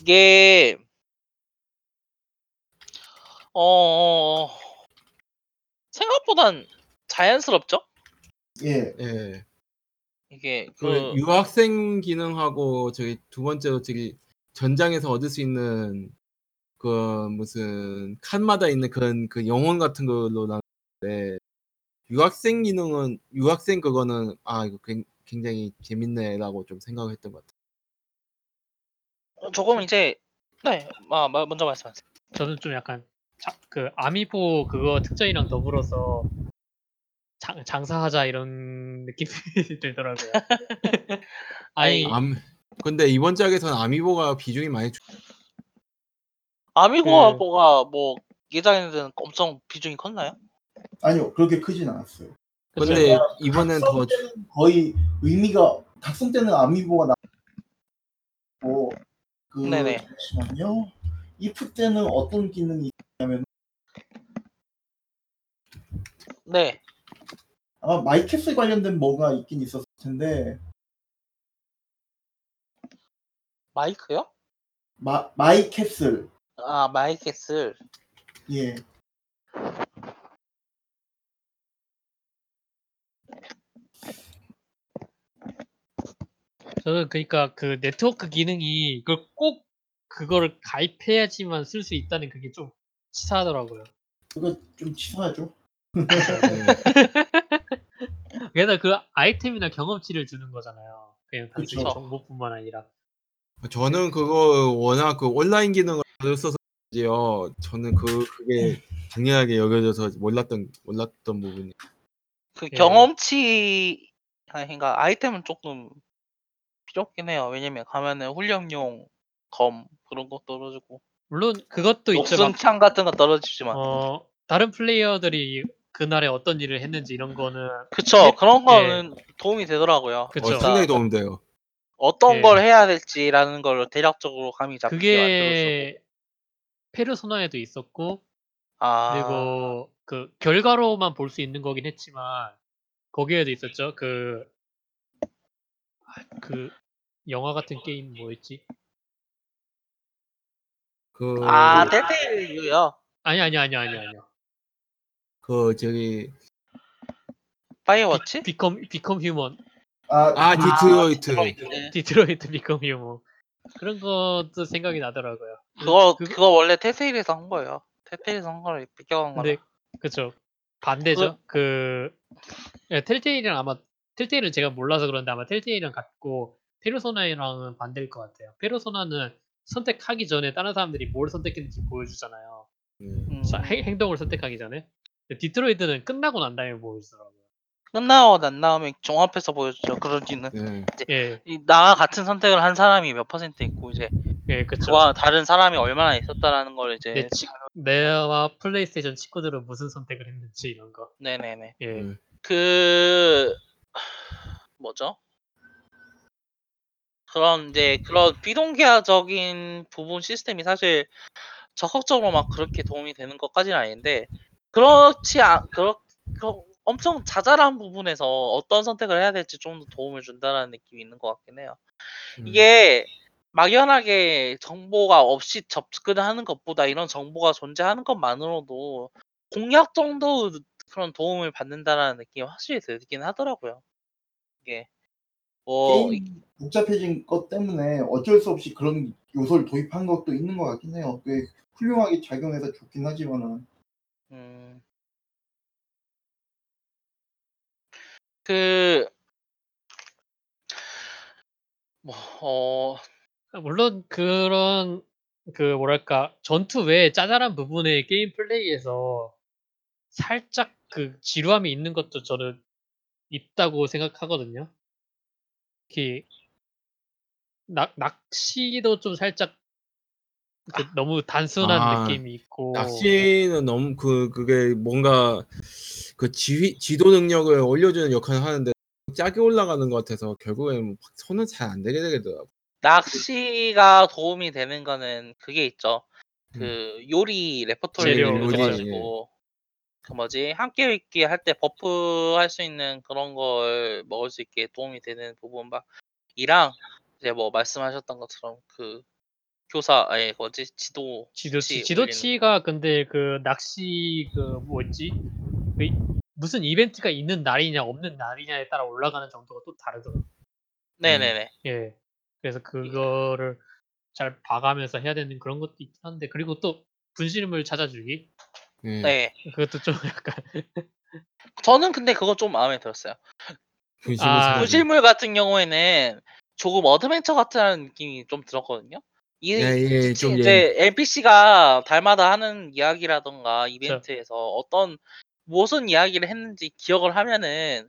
이게 어 생각보단 자연스럽죠? 예. 예. 이게 그 그 유학생 기능하고 저기 두 번째로 저기 전장에서 얻을 수 있는 그 무슨 칸마다 있는 그런 그 영혼 같은 걸로 나는데 유학생 기능은 유학생 그거는 아 이거 굉- 굉장히 재밌네라고 좀 생각을 했던 것 같아요. 조금 이제 네, 아, 마- 먼저 말씀하세요. 저는 좀 약간 자, 그 아미보 그거 특전이랑 더불어서 장, 장사하자 이런 [laughs] 느낌이 들더라고요. [laughs] 아니 암 근데 이번 작에서는 amiibo가 비중이 많이 줄- amiibo가 뭐 예전에는 엄청 비중이 컸나요? 아니요 그렇게 크진 않았어요. 근데 이번엔 더 때는 거의 의미가 각성 때는 amiibo가 나고 그 네네. 잠시만요. if 때는 어떤 기능이 있냐면 네, 아마 My Castle 관련된 뭐가 있긴 있었을 텐데 마이크요? 마 My Castle 아, My Castle. 예 저는 그러니까 그 네트워크 기능이 이걸 꼭 그거를 가입해야지만 쓸 수 있다는 그게 좀 치사하더라고요. 그거 좀 치사하죠. 예. [laughs] 게다가 그 아이템이나 경험치를 주는 거잖아요. 그냥 단순히 그쵸. 정보뿐만 아니라. 저는 그거 워낙 그 온라인 기능을 잘 써서지요. 저는 그 그게 당연하게 여겨져서 몰랐던 몰랐던 부분이. 그 예. 경험치 아닌가 아이템은 조금 필요 없긴 해요. 왜냐면 가면은 훈련용 검 그런 거 떨어지고 물론 그것도 있죠. 녹슨 막, 창 같은 거 떨어지지만. 어, 다른 플레이어들이 그날에 어떤 일을 했는지 이런 거는 그쵸. 예, 그런 거는 도움이 되더라고요. 그쵸. 어, 상당히 도움돼요. 어떤 예. 걸 해야 될지라는 걸 대략적으로 감이 잡히게 만들어주고. 그게 페르소나에도 있었고 아, 그리고 그 결과로만 볼 수 있는 거긴 했지만 거기에도 있었죠. 그 그 영화 같은 게임 뭐였지? 그, 아, Telltale요. 아니 아니 아니 아니 아니요. 그 저기 Firewatch? Become Become Human 아, 아 Detroit. 네. Detroit Become Human 그런 것도 생각이 나더라고요. 그거 그- 그거 원래 Telltale에서 한 거예요. Telltale에서 한 거를 비껴간 거라. 근데 그쵸 반대죠. 그 예, 텔테일이랑 아마 텔테일은 제가 몰라서 그런데 아마 텔테일이랑 같고 페르소나랑은 반대일 것 같아요. 페르소나는 선택하기 전에 다른 사람들이 뭘 선택했는지 보여주잖아요. 음. 음, 자, 행, 행동을 선택하기 전에. 근데 디트로이트는 끝나고 난 다음에 보여주더라고요. 끝나고 안 나오면 종합해서 보여주죠. 그러지는 네. 예, 이 나와 같은 선택을 한 사람이 몇 퍼센트 있고 이제 예, 그쵸. 그와 다른 사람이 얼마나 있었다라는 걸 이제 내 치, 내와 플레이스테이션 친구들은 무슨 선택을 했는지 이런 거. 네네네 예, 네. 그 뭐죠? 그런 이제 그런 비동기화적인 부분 시스템이 사실 적극적으로 막 그렇게 도움이 되는 것까지는 아닌데 그렇지 않 그렇 그 엄청 자잘한 부분에서 어떤 선택을 해야 될지 좀 더 도움을 준다라는 느낌이 있는 것 같긴 해요. 음. 이게 막연하게 정보가 없이 접근을 하는 것보다 이런 정보가 존재하는 것만으로도 공략 정도 그런 도움을 받는다라는 느낌이 확실히 들긴 하더라고요. 이게 뭐 게임 복잡해진 것 때문에 어쩔 수 없이 그런 요소를 도입한 것도 있는 것 같긴 해요. 꽤 훌륭하게 작용해서 좋긴 하지만은 음. 그 뭐, 어, 물론 그런 그 뭐랄까 전투 외에 짜잘한 부분의 게임 플레이에서 살짝 그 지루함이 있는 것도 저는 있다고 생각하거든요. 특히 낚 낚시도 좀 살짝 그 너무 단순한 아, 느낌이 있고 낚시는 너무 그 그게 뭔가 그 지휘 지도 능력을 올려주는 역할을 하는데 짜게 올라가는 것 같아서 결국에는 확 손은 잘 안 되게 되더라고. 낚시가 도움이 되는 거는 그게 있죠. 음. 그 요리 레퍼토리를 재료, 요리, 늘려가지고 그 뭐지? 함께 있기 할 때 buff 할 수 있는 그런 걸 먹을 수 있게 도움이 되는 부분 막 이랑 이제 뭐 말씀하셨던 것처럼 그 교사 아니 뭐지? 지도 지도치 지도치가 근데 그 낚시 그 뭐였지? 그 이- 무슨 이벤트가 있는 날이냐 없는 날이냐에 따라 올라가는 정도가 또 다르더라고. 네네네. 예. 그래서 그거를 잘 봐가면서 해야 되는 그런 것도 있긴 한데 그리고 또 분실물 찾아주기 네. 네 그것도 좀 [laughs] 약간 저는 근데 그거 좀 마음에 들었어요. 분실을 아, 찾아주고. 분실물 같은 경우에는 조금 adventure 같은 느낌이 좀 들었거든요. 이 예, 예, 특히 좀 이제 NPC가 달마다 하는 이야기라던가 이벤트에서 어떤 무슨 이야기를 했는지 기억을 하면은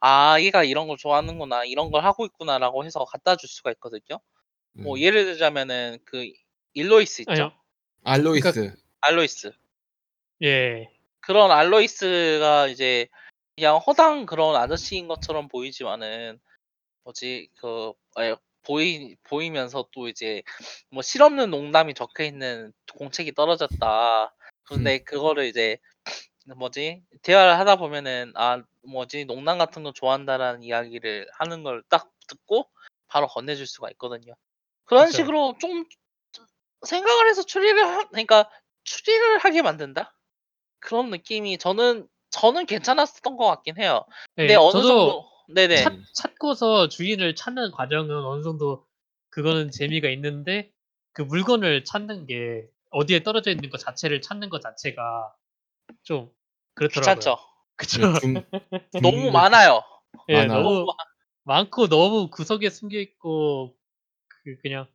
아 얘가 이런 걸 좋아하는구나 이런 걸 하고 있구나라고 해서 갖다 줄 수가 있거든요. 뭐 음. 예를 들자면은 그 일로이스 있죠. 아니요. 알로이스. 알로이스. 예. 그런 알로이스가 이제 그냥 허당 그런 아저씨인 것처럼 보이지만은 뭐지 그 에, 보이 보이면서 또 이제 뭐 실없는 농담이 적혀 있는 공책이 떨어졌다. 그런데 그거를 이제 뭐지 대화를 하다 보면은 아 뭐지 농담 같은 거 좋아한다라는 이야기를 하는 걸 딱 듣고 바로 건네줄 수가 있거든요. 그런 그쵸. 식으로 좀 생각을 해서 추리를 하, 그러니까 추리를 하게 만든다. 그런 느낌이 저는 저는 괜찮았었던 것 같긴 해요. 근데 예, 어느 저도 정도 네네 찾, 찾고서 주인을 찾는 과정은 어느 정도 그거는 재미가 있는데 그 물건을 찾는 게 어디에 떨어져 있는 것 자체를 찾는 것 자체가 좀 그렇더라고요. 귀찮죠. 그쵸? 네, 좀, [laughs] 너무 좀 많아요. 예, 많아. 너무 많고 너무 구석에 숨겨 있고 그 그냥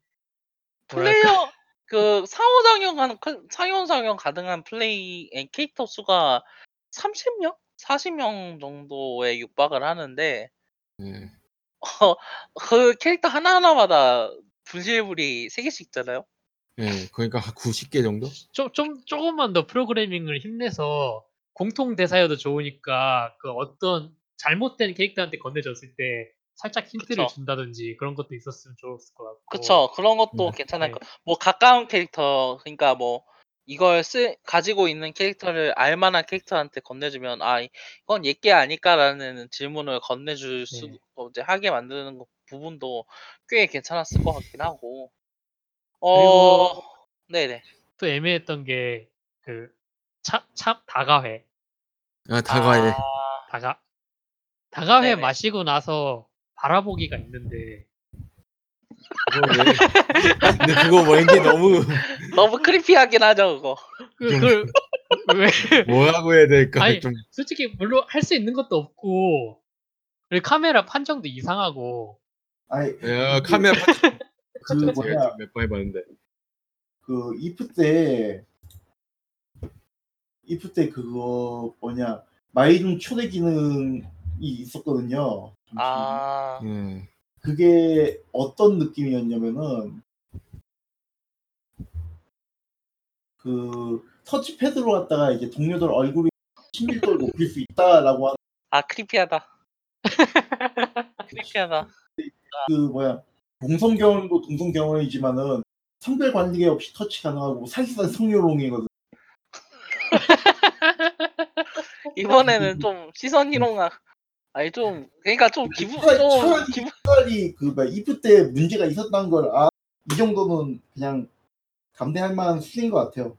뭐랄까 플레이어 그 상호작용하는 그 상호작용 가능한 플레이 의 캐릭터 수가 30명, 40명 정도에 육박을 하는데 네. 그 캐릭터 하나 하나마다 분실물이 3 개씩 있잖아요. 네, 그러니까 한 90개 정도? 좀, 좀 조금만 더 프로그래밍을 힘내서 공통 대사여도 좋으니까 그 어떤 잘못된 캐릭터한테 건네줬을 때 살짝 힌트를 그쵸. 준다든지 그런 것도 있었으면 좋았을 것 같고 그쵸. 그런 것도 음, 괜찮을 네. 거. 뭐 가까운 캐릭터 그러니까 뭐 이걸 쓰 가지고 있는 캐릭터를 알 만한 캐릭터한테 건네주면 '아 이건 얘게 아닐까?'라는 질문을 건네줄 수 네. 어 이제 하게 만드는 거 부분도 꽤 괜찮았을 것 같긴 하고. 그리고 어 네네. 또 애매했던 게 그참참 다가회 아, 다과에. 아 다가 다가회 네네. 마시고 나서 바라보기가 있는데 그거 왜? 근데 그거 왠지 너무 [laughs] 너무 크리피하긴 하죠 그거. 그, 좀- 그걸 왜 뭐라고 해야 될까? 아니, 좀 솔직히 물론 할 수 있는 것도 없고 그리고 카메라 판정도 이상하고 아니 야, 카메라 파- [laughs] 그 제가 뭐냐 좀몇번 해봤는데. 그 이프 때 이프 때 그거 뭐냐 마이룸 초대 기능 있었거든요. 아, 예. 그게 어떤 느낌이었냐면은 그 터치패드로 갖다가 이제 동료들 얼굴이 친밀도를 높일 수 있다라고 하는 아 크리피하다. [laughs] 크리피하다. 그 뭐야 동성경도 동성경이지만은 성별 관계 없이 터치 가능하고 사실상 성녀롱이거든. [laughs] 이번에는 좀 시선 이동아. 아니 좀 그러니까 좀 기분 차라리- 좀 기분 차라리 그 뭐야 이프 때 문제가 있었다는 걸아 이 정도는 그냥 감내할 만한 수준인 것 같아요.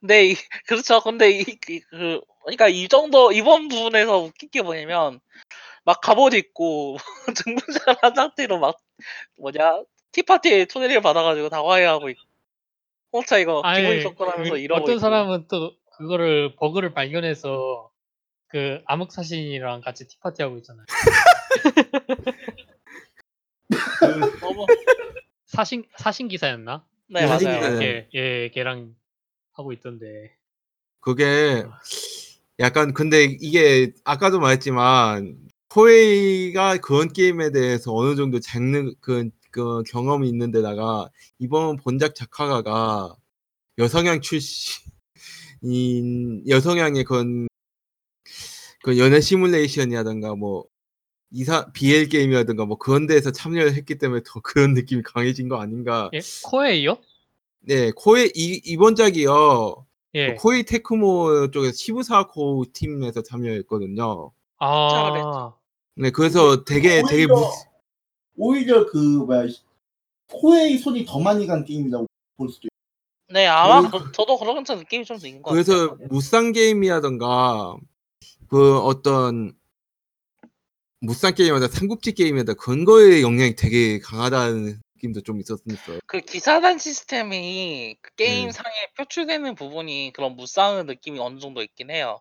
근데 이, [laughs] 그렇죠. 근데 이, 이- 그 그러니까 이 정도 이번 부분에서 웃긴 게 뭐냐면 막 갑옷 입고 [laughs] 증분자한 상태로 막 뭐냐 티파티에 초대를 받아가지고 다과해하고 있고 혼자 이거 기분이 좋고하면서 그 이러고 어떤 있고. 사람은 또 그거를 버그를 발견해서 그 암흑 사신이랑 같이 티파티 하고 있잖아요. 너무 사신 사신 기사였나? 네 예, 맞아요. 사진 기사. 예, 예, 걔랑 하고 있던데. 그게 약간 근데 이게 아까도 말했지만 코웨이가 그런 게임에 대해서 어느 정도 장르 그, 그 경험이 있는데다가 이번 본작 작화가가 여성향 출신 인 여성향의 그런 그 연애 시뮬레이션이라든가 뭐 이사 BL 게임이라든가 뭐 그런 데에서 참여를 했기 때문에 더 [laughs] 그런 느낌이 강해진 거 아닌가. 예, Koei요? 네, Koei 이, 이번 작이요. 예. Koei Tecmo 쪽에서 시부사와 코 팀에서 참여했거든요. 아, 네, 그래서 되게 되게 오히려, 무, 오히려 그 뭐야 Koei 손이 더 많이 간 게임이라고 볼 수도 있고 네 아마 그- 그, 저도 그런 느낌이 좀 있는 것 그래서 같아요. 무쌍 게임이라던가 그 어떤 무쌍 게임이다 삼국지 게임이다 그런 거에 영향이 되게 강하다는 느낌도 좀 있었으니까. 그 기사단 시스템이 그 게임 네. 상에 표출되는 부분이 그런 무쌍의 느낌이 어느 정도 있긴 해요.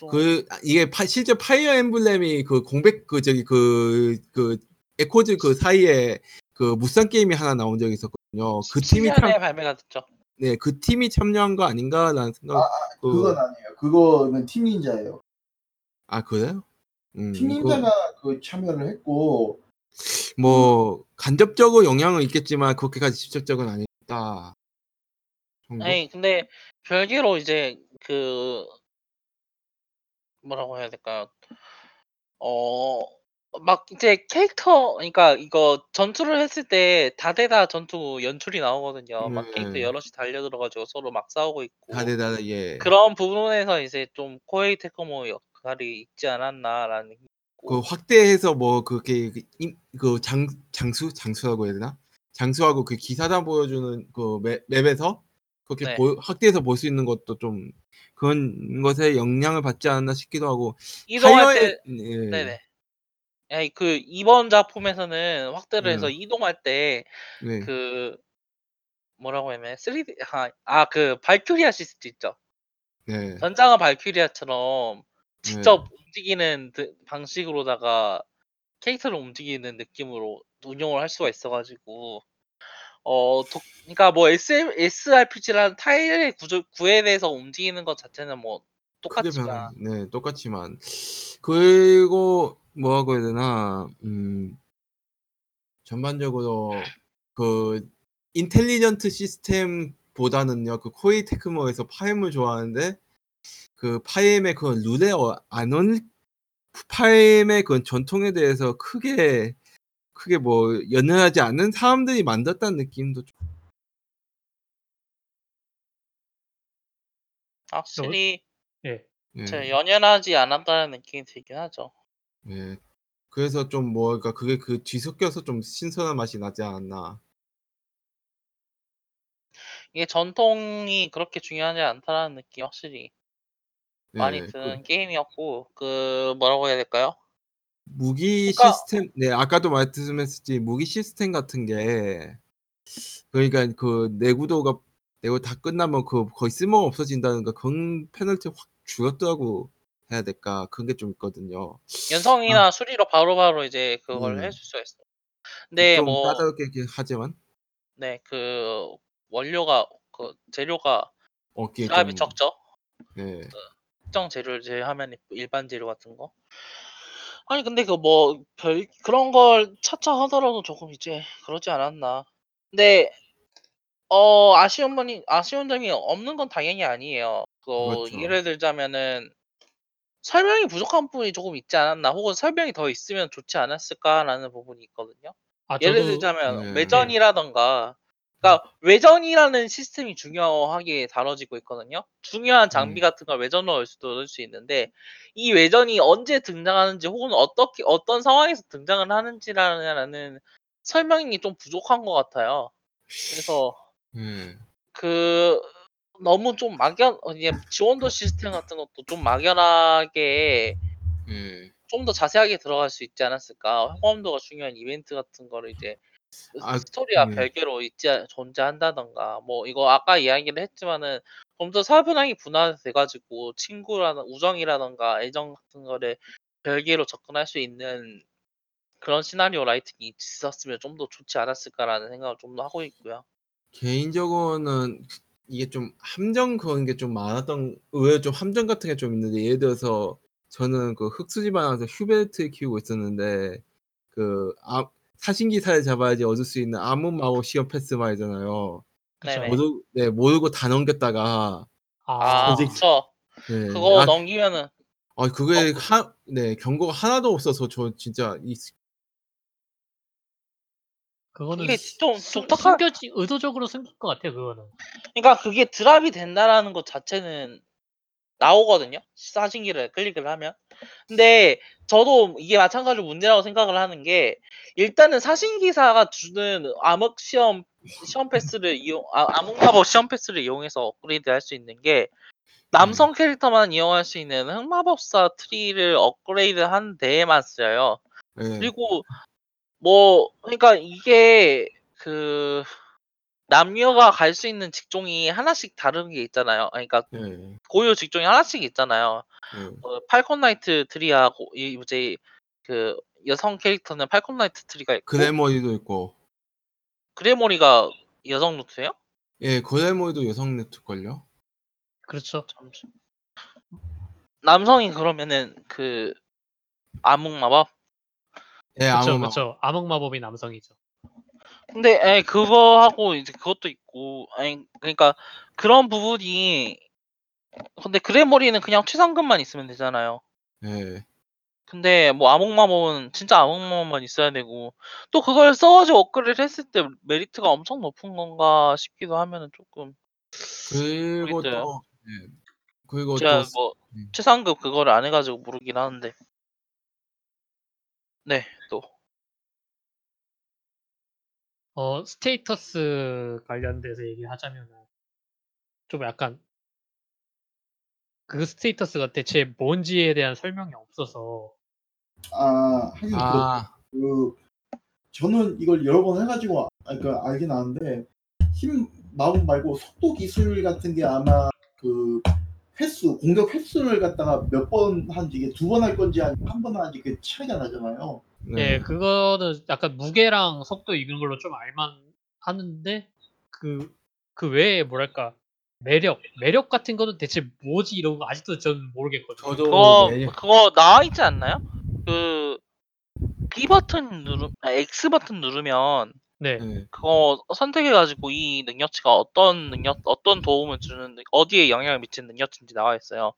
좀- 그 이게 파- 실제 Fire Emblem이 그 공백 그 저기 그그 Echoes 그 사이에 그 무쌍 게임이 하나 나온 적이 있었거든요. 그 팀이 17년에 참 발매가 됐죠. 네, 그 팀이 참여한 거 아닌가라는 생각. 그- 그건 아니에요. 그거는 팀 닌자예요. 아 그래요? 음, 팀 그- 그 참여를 했고 뭐 간접적으로 영향은 있겠지만 그렇게까지 직접적은 아니다. 정도? 아니 근데 별개로 이제 그 뭐라고 해야 될까요? 어막 이제 캐릭터 그러니까 이거 전투를 했을 때 다대다 전투 연출이 나오거든요. 막 캐릭터 네. 여럿이 달려 들어 가지고 서로 막 싸우고 있고 다대다 예. 그런 부분에서 이제 좀 Koei Tecmo 역할이 있지 않았나라는 그 확대해서 뭐 그렇게 그 임- 그 장, 장수 장수라고 해야 되나? 장수하고 그 기사단 보여주는 그 map, map에서 그렇게 네. 보- 확대해서 볼 수 있는 것도 좀 그런 것에 영향을 받지 않았나 싶기도 하고 이동할 때 파이어의- 예. 네네. 아니 그 이번 작품에서는 확대를 해서 음. 이동할 때 네. 그 뭐라고 해야 되나 3D 아그 발큐리아 시스템 있죠. 네. 전장은 발큐리아처럼 직접 움직이는 드- 방식으로다가 캐릭터를 움직이는 느낌으로 운영을 할 수가 있어가지고 어 도, 그러니까 뭐 SM, SRPG라는 타일의 구조 구에 대해서 움직이는 것 자체는 뭐 크게 똑같지만 변한 네 똑같지만. 그리고 뭐라고 해야 되나 음 전반적으로 그 인텔리전트 시스템보다는요 그 코이 테크모에서 파엠을 좋아하는데 그 파엠의 그 룰에 어, 안온 파엠의 그 전통에 대해서 크게 크게 뭐 연연하지 않는 사람들이 만들었다는 느낌도 좀 확실히 예. 예. 제 연연하지 않았다는 느낌이 들긴 하죠. 예. 그래서 좀 뭐가 그게 그 뒤섞여서 좀 신선한 맛이 나지 않았나. 이게 전통이 그렇게 중요하지 않다라는 느낌 확실히 많이 예, 드는 그 게임이었고 그 뭐라고 해야 될까요? 무기 그러니까- 시스템, 네 아까도 말씀했었지 무기 시스템 같은 게 그러니까 그 내구도가 내구 다 끝나면 그 거의 쓸모가 없어진다는 거 그런 페널티 확 줄었다고 해야 될까 그런 게 좀 있거든요. 연성이나 수리로 바로바로 이제 그걸 음. 해줄 수가 있어. 근데 좀 뭐 까다롭게 하지만 네, 그 원료가 그 재료가 어깨 좀 적죠. 예. 특정 재료를 제외하면 일반 재료 같은 거. 아니 근데 그 뭐 별 그런 걸 차차 하더라도 조금 이제 그러지 않았나. 근데 어 아쉬운 분이 아쉬운 점이 없는 건 당연히 아니에요. 그 그렇죠. 예를 들자면은 설명이 부족한 부분이 조금 있지 않았나 혹은 설명이 더 있으면 좋지 않았을까라는 부분이 있거든요. 아 예를 저도 들자면 네. 외전이라던가 그러니까 외전이라는 시스템이 중요하게 다뤄지고 있거든요. 중요한 장비 음. 같은 걸 외전으로 넣을 수도 넣을 수 있는데 이 외전이 언제 등장하는지 혹은 어떻게 어떤 상황에서 등장을 하는지라는 설명이 좀 부족한 것 같아요. 그래서 예. 그 너무 좀 막연 어 이게 지원도 시스템 같은 것도 좀 막연하게 예. 좀더 자세하게 들어갈 수 있지 않았을까. 호감도가 중요한 이벤트 같은 거를 이제 아 스토리와 예. 별개로 있지 않 존재한다든가 뭐 이거 아까 이야기를 했지만은 좀더 차분하게 분화돼 가지고 친구라든 우정이라든가 애정 같은 거를 별개로 접근할 수 있는 그런 시나리오 라이팅이 있었으면 좀 더 좋지 않았을까라는 생각을 좀 더 하고 있고요. 개인적으로는 이게 좀 함정 그런 게 좀 많았던 의외로 좀 함정 같은 게 좀 있는데 예를 들어서 저는 그 흑수지방에서 휴베르트를 키우고 있었는데 그 아 사신기사를 잡아야지 얻을 수 있는 암흑 마법 시험 패스 말이잖아요. 네네. 모르 네 모르고 다 넘겼다가 아아 조직- 그쵸. 네. 그거 아, 넘기면은 아 그게 어. 하, 네 경고가 하나도 없어서 저 진짜 이 그거는 수- 좀 수- 독특한 숨겨지 의도적으로 숨긴 것 같아요 그거는. 그러니까 그게 드랍이 된다라는 것 자체는 나오거든요. 사신기를 클릭을 하면. 근데 저도 이게 마찬가지로 문제라고 생각을 하는 게 일단은 사신기사가 주는 암흑 시험 시험 패스를 이용 아, 암흑 마법 시험 패스를 이용해서 업그레이드 할 수 있는 게 남성 캐릭터만 이용할 수 있는 흑마법사 tree를 업그레이드 한 데에만 쓰여요. 네. 그리고 뭐 그러니까 이게 그 남녀가 갈 수 있는 직종이 하나씩 다른 게 있잖아요. 아니 그러니까 네. 고유 직종이 하나씩 있잖아요. 네. 어 Falcon Knight tree하고 이 이제 그 여성 캐릭터는 Falcon Knight tree가 있고 Gremory도 있고 Gremory가 여성 루트예요? 예 Gremory도 여성 네트걸요? 그렇죠. 잠시 남성이 그러면은 그 암흑 마법? 예 그렇죠. 아무 그렇죠. 암흑 마법이 남성이죠. 근데 에 그거 하고 이제 그것도 있고 아니 그러니까 그런 부분이 근데 Gremory는 그냥 최상급만 있으면 되잖아요. 예. 근데 뭐 암흑마법은 진짜 암흑마법만 있어야 되고 또 그걸 써 가지고 업그레이드 했을 때 메리트가 엄청 높은 건가 싶기도 하면은 쪼끔 그리고 모르겠어요. 또 예. 그리고 제가 또뭐 음. 최상급 그거를 안 해 가지고 모르긴 하는데. 네. 또 어 스테이터스 관련돼서 얘기하자면은 좀 약간 그 스테이터스가 대체 뭔지에 대한 설명이 없어서 아 하긴. 아그 저는 이걸 여러 번 해가지고 아, 그러니까 알긴 아는데 힘 마법 말고 속도 기술 같은 게 아마 그 횟수 공격 횟수를 갖다가 몇 번 한지 이게 두 번 할 건지 한 번 하는지 그 차이가 나잖아요. 네, 네. 그거는 약간 무게랑 속도 이런 걸로 좀 알만 하는데 그 그 외에 뭐랄까 매력 매력 같은 거는 대체 뭐지 이런 거 아직도 저는 모르겠거든요. 저도 그거 매력- 그거 나와 있지 않나요? 그 B 버튼 누르 아 X 버튼 누르면 네. 네. 그거 선택해 가지고 이 능력치가 어떤 능력 어떤 도움을 주는 어디에 영향을 미치는 능력치인지 나와 있어요.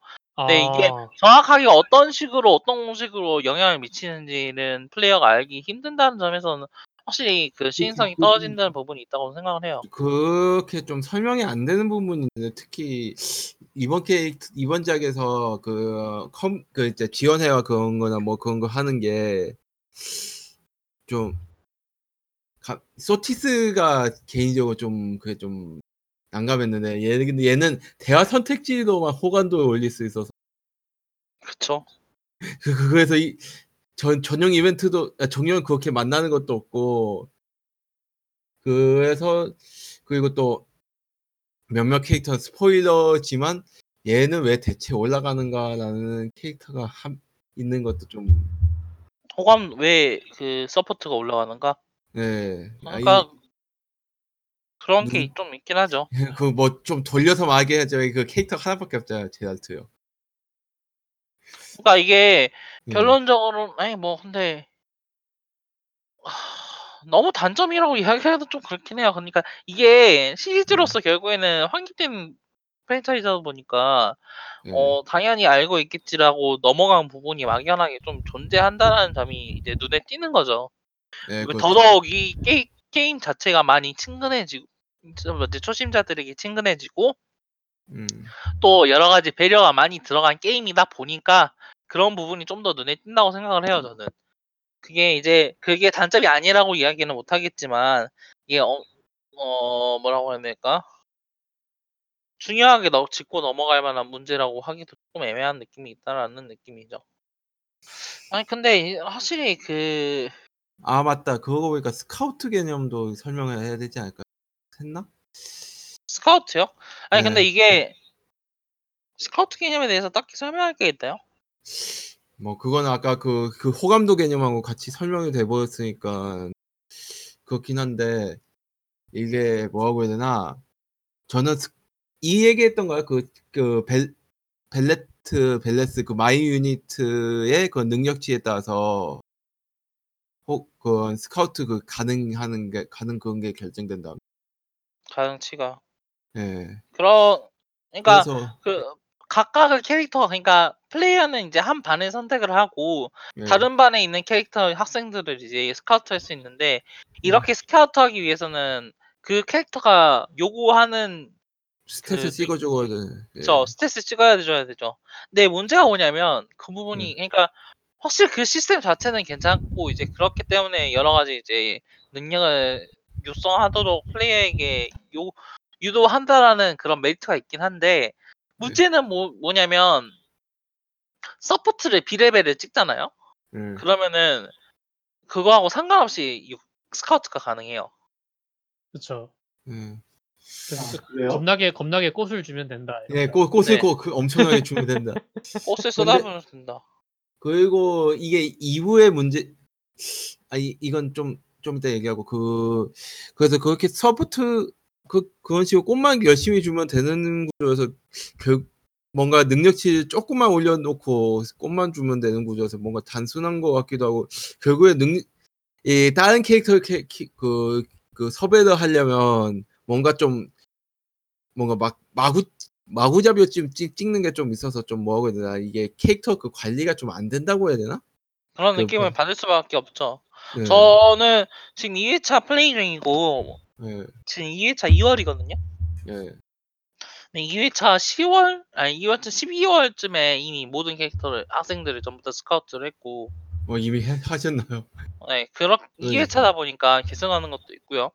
네, 이게 아, 정확하게 어떤 식으로 어떤 식으로 영향을 미치는지는 플레이어가 알기 힘든다는 점에서는 확실히 그 시인성이 그 떨어진다는 부분이 있다고 생각을 해요. 그렇게 좀 설명이 안 되는 부분이 있는데 특히 이번 캐릭터 이번 작에서 그컴그 이제 지원해와 그런 거나 뭐 그런 거 하는 게좀 소티스가 개인적으로 좀 그게 좀 난감했는데 얘는 얘는 대화 선택지로만 호감도를 올릴 수 있어서 그쵸? [laughs] 그, 그- 그래서 이 전, 전용 이벤트도, 아, 전용 그렇게 만나는 것도 없고, 그래서, 그리고 또, 몇몇 캐릭터는 스포일러지만, 얘는 왜 대체 올라가는가라는 캐릭터가 한, 있는 것도 좀, 호감 왜 그 support가 올라가는가? 네. 아, 그러니까 그런 누- 게 좀 있긴 하죠. [laughs] 그 뭐 좀 돌려서 하죠. 그 캐릭터 하나밖에 없잖아요, 제달트요. 그러니까 이게 예. 결론적으로는 아니 뭐 근데 하, 너무 단점이라고 이야기해도 좀 그렇긴 해요. 그러니까 이게 시리즈로서 결국에는 환기된 프랜차이즈다 보니까 예. 어 당연히 알고 있겠지라고 넘어간 부분이 막연하게 좀 존재한다라는 점이 이제 눈에 띄는 거죠. 예, 그 그렇죠. 더더욱 이 게, 게임 자체가 많이 친근해지고 좀 이제 초심자들에게 친근해지고 음. 또 여러 가지 배려가 많이 들어간 게임이다 보니까 그런 부분이 좀 더 눈에 띈다고 생각을 해요 저는. 그게 이제 그게 단점이 아니라고 이야기는 못 하겠지만 이게 어, 어 뭐라고 해야 될까? 중요하게 너 짚고 넘어갈 만한 문제라고 하기도 조금 애매한 느낌이 있다라는 느낌이죠. 아니 근데 이- 확실히 그 아 맞다. 그거 보니까 스카우트 개념도 설명을 해야 되지 않을까요? 했나? 스카우트요? 아니 근데 네. 이게 스카우트 개념에 대해서 딱히 설명할 게 있나요? 뭐 그거는 아까 그, 그 호감도 개념하고 같이 설명이 돼 버렸으니까 그렇긴 한데 이게 뭐라고 해야 되나 저는 스- 이 얘기했던 거야 그그 벨레트 벨레스 그 my unit의 그 능력치에 따라서 혹그 스카우트 그 가능하는 게 가능 그런 게 결정된다. 가능치가. 예. 그런 그러니까 그래서 그 각각의 캐릭터 그러니까 플레이어는 이제 한 반을 선택을 하고 예. 다른 반에 있는 캐릭터 학생들을 이제 스카우트 할 수 있는데 이렇게 스카우트 하기 위해서는 그 캐릭터가 요구하는 stat을 그 찍어주고 예. 저 stat을 찍어야 줘야 되죠. 근데 문제가 뭐냐면 그 부분이 그러니까 확실히 그 시스템 자체는 괜찮고 이제 그렇기 때문에 여러 가지 이제 능력을 육성하도록 플레이어에게 요 유도한다라는 그런 메리트가 있긴 한데 문제는 뭐 뭐냐면 서포트를 B레벨을 찍잖아요. 예. 그러면은 그거하고 상관없이 유- 스카우트가 가능해요. 그렇죠. 예. 그래서 그래요? 겁나게 겁나게 꽃을 주면 된다. 이런 예, 거. 꽃, 꽃을 네. 꼭그 엄청나게 주면 된다. [laughs] 꽃을 쏟아부으면 된다. 그리고 이게 2부의 문제, 아, 이, 이건 좀, 좀 이따 얘기하고, 그, 그래서 그렇게 서포트, 그, 그런 식으로 꽃만 열심히 주면 되는 구조여서, 결, 뭔가 능력치 조금만 올려놓고 꽃만 주면 되는 구조여서 뭔가 단순한 것 같기도 하고, 결국에 능, 이 다른 캐릭터 캐, 키- 그, 그 섭외를 하려면 뭔가 좀, 뭔가 막, 마구, 마구잡이로 찍, 찍, 찍는 게 좀 있어서 좀 뭐라고 해야 되나 이게 캐릭터 그 관리가 좀 안 된다고 해야 되나? 그런 그- 느낌을 그- 받을 수밖에 없죠. 예, 저는 지금 2회차 플레이 중이고 예, 지금 2회차 2월이거든요. 예. 2회차 10월 아니 2회차 12월쯤에 이미 모든 캐릭터를 학생들을 전부 다 스카우트를 했고 뭐 이미 해- 하셨나요? 네, 그렇 네. 2회차다 보니까 계승하는 것도 있고요.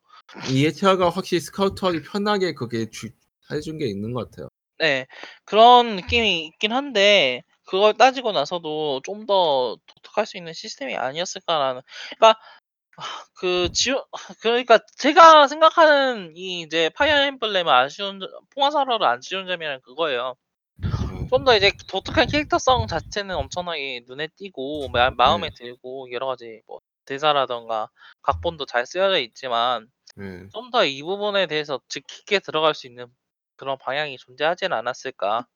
이해차가 확실히 스카우트하기 편하게 그게 주, 해준 게 있는 것 같아요. 네, 그런 느낌이 있긴 한데 그걸 따지고 나서도 좀 더 독특할 수 있는 시스템이 아니었을까라는 그러니까 아, 그 지우 [laughs] 그러니까 제가 생각하는 이 이제 파이어 엠블렘의 아쉬운 점- 풍화사로를 아쉬운 점이란 그거예요. 예. 좀더 이제 독특한 캐릭터성 자체는 엄청나게 눈에 띄고 마, 마음에 네. 들고 여러 가지 뭐 대사라던가 각본도 잘 쓰여져 있지만 예. 좀더 이 부분에 대해서 즉 깊게 들어갈 수 있는 그런 방향이 존재하지는 않았을까.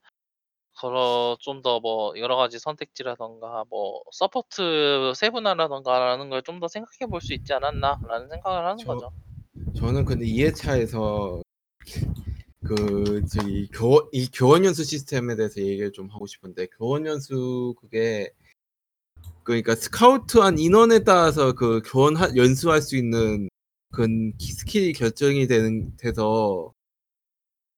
그러 좀더 뭐 여러 가지 선택지라던가 뭐 서포트 세분화라던가라는 걸 좀 더 생각해 볼 수 있지 않았나라는 생각을 하는 저- 거죠. 저는 근데 2회차에서 그 저기 교, 이 교원 연수 시스템에 대해서 얘기를 좀 하고 싶은데 교원 연수 그게 그러니까 스카우트한 인원에 따라서 그 교원 하- 연수할 수 있는 그 키- 스킬이 결정이 되는 돼서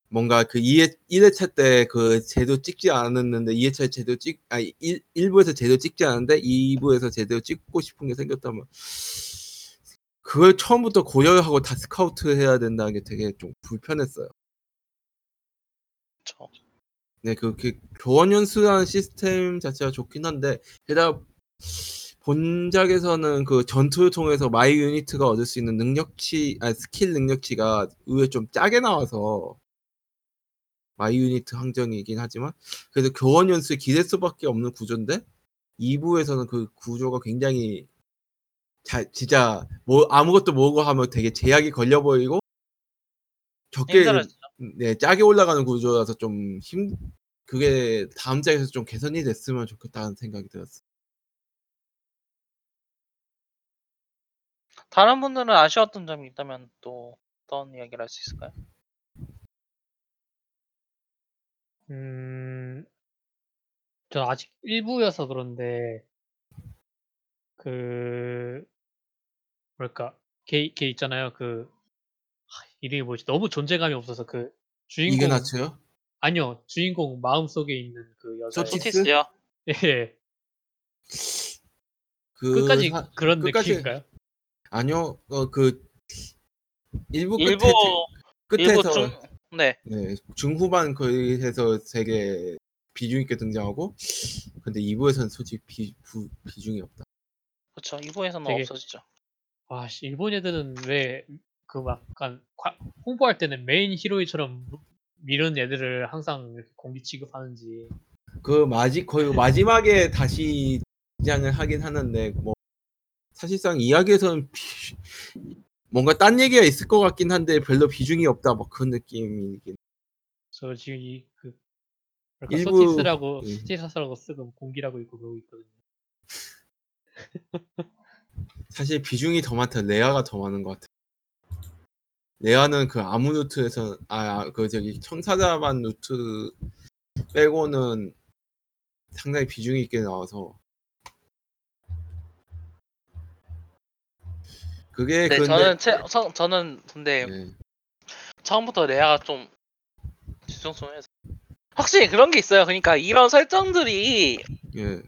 뭔가 그 2회, 1회차 때 그 제대로 찍지 않았는데 2회차에 제대로 찍, 아니 1, 1부에서 제대로 찍지 않았는데 2부에서 제대로 찍고 싶은 게 생겼다면 그걸 처음부터 고려하고 다 스카우트 해야 된다는 게 되게 좀 불편했어요. 그쵸. 네, 그렇게 교원 연수라는 시스템 자체가 좋긴 한데 게다가 본작에서는 그 전투를 통해서 my unit이 얻을 수 있는 능력치, 아니 스킬 능력치가 의외 좀 짜게 나와서 my unit 한정이긴 하지만 그래서 교원 연수에 기댈 수밖에 없는 구조인데 2부에서는 그 구조가 굉장히 자, 진짜 뭐 아무것도 모으고 하면 되게 제약이 걸려 보이고 적게 네 짜게 올라가는 구조라서 좀 힘 그게 다음 장에서 좀 개선이 됐으면 좋겠다는 생각이 들었어. 다른 분들은 아쉬웠던 점이 있다면 또 어떤 이야기를 할 수 있을까요? 음, 저 아직 1 부여서 그런데 그 뭐랄까 걔, 걔 있잖아요. 그 하, 이름이 뭐지? 너무 존재감이 없어서 그 주인공 이그나츠요? 아니요 주인공 마음 속에 있는 그 여자 소티스? 소티스요. 예 그 끝까지 사- 그런 끝까지- 느낌인가요? 아니요. 어 그 일부 끝에 일부 끝에서 일부 중 네. 네, 중후반 거기에서 되게 비중 있게 등장하고 근데 2부에서는 솔직히 비, 부, 비중이 없다. 그렇죠. 2부에서는 되게- 없어지죠. 와, 씨, 일본 애들은 왜 그막 약간 과- 홍보할 때는 메인 히로이처럼 미는 애들을 항상 이렇게 공기 취급하는지 그 마지 거의 마지막에 다시 등장을 하긴 하는데 뭐 사실상 이야기에서는 비- 뭔가 딴 얘기가 있을 것 같긴 한데 별로 비중이 없다 뭐 그런 느낌이긴. 저 지금 이그 일부- 소티스라고 예. 소티스라고 쓰고 공기라고 읽고 그러고 있거든요. [laughs] 사실 비중이 더 많다. 레아가 더 많은 것 같아. 레아는 그 아무 루트에서 아 그 저기 청사자반 루트 빼고는 상당히 비중이 있게 나와서 그게 네, 근데 저는 채, 저, 저는 근데 네. 처음부터 레아가 좀 뒤숭숭해서 확실히 그런 게 있어요. 그러니까 이런 설정들이 예.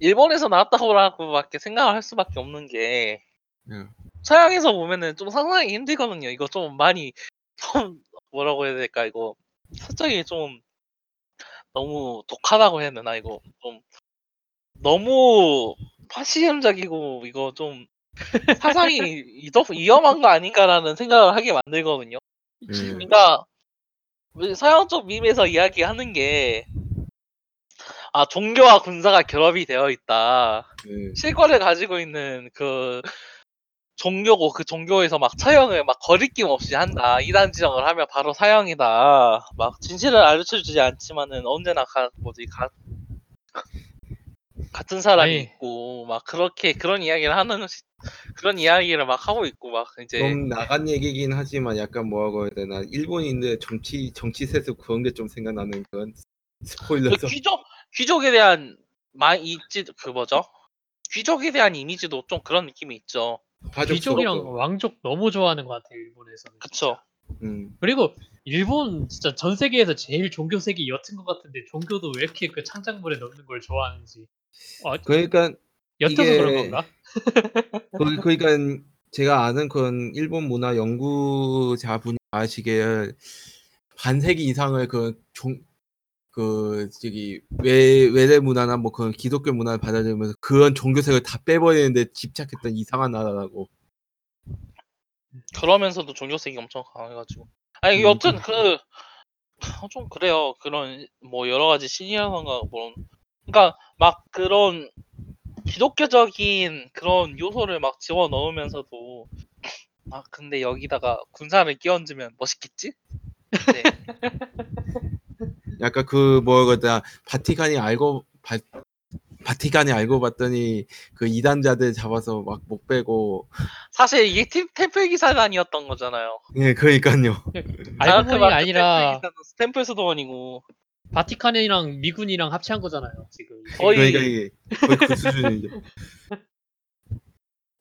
일본에서 나왔다고밖에 생각을 할 수밖에 없는 게 예. 서양에서 보면은 좀 상상하기 힘들거든요. 이거 좀 많이 좀 뭐라고 해야 될까 이거 설정이 좀 너무 독하다고 해야 되나 이거 좀 너무 파시즘적이고 이거 좀 사상이 이더 위험한 거 아닌가라는 생각을 하게 만들거든요. 예. 그러니까 우리 서양 쪽 밈에서 이야기하는 게 아, 종교와 군사가 결합이 되어 있다. 예. 실권을 가지고 있는 그 종교고 그 종교에서 막 처형을 막 거리낌 없이 한다. 이단 지정을 하면 바로 사형이다. 막 진실을 알려주지 않지만은 언제나 가 뭐지 가 같은 사람이 아니. 있고 막 그렇게 그런 이야기를 하는 시- 그런 이야기를 막 하고 있고 막 이제 좀 나간 얘기긴 하지만 약간 뭐라고 해야 되나 일본인들 정치 정치 세습 그런 게 좀 생각나는 그런 그 스포일러서 귀족 귀족에 대한 마 이지 그 뭐죠? 귀족에 대한 이미지도 좀 그런 느낌이 있죠. 귀족이랑. 왕족 너무 좋아하는 것 같아요 일본에서는. 그쵸? 음. 그리고 일본 진짜 전 세계에서 제일 종교 색이 옅은 것 같은데 종교도 왜 이렇게 그 창작물에 넣는 걸 좋아하는지. 어, 그러니까 옅어서 이게- 그런 건가? [laughs] 그, 그러니까 제가 아는 그런 일본 문화 연구자분이 아시기에 반세기 이상을 그 종, 그 저기 외 외래 문화나 뭐 그런 기독교 문화를 받아들이면서 그런 종교색을 다 빼버리는데 집착했던 이상한 나라라고. 그러면서도 종교색이 엄청 강해가지고. 아니 음, 여튼 그 좀 그래요. 그런 뭐 여러 가지 신이라던가 뭐 그러니까 막 그런 기독교적인 그런 요소를 막 집어 넣으면서도 아 근데 여기다가 군사를 끼얹으면 멋있겠지? 네. [laughs] 약간 그 뭐거다 바티칸이 알고 바, 바티칸이 알고 봤더니 그 이단자들 잡아서 막못 빼고 사실 이게 팀 템플 기사단이었던 거잖아요. 예 그러니까요. 알고 보니 아니라 템플 수도원이고 바티칸이랑 미군이랑 합체한 거잖아요 지금. 거의- 그러니까 이게 거의 그 수준이죠. [laughs]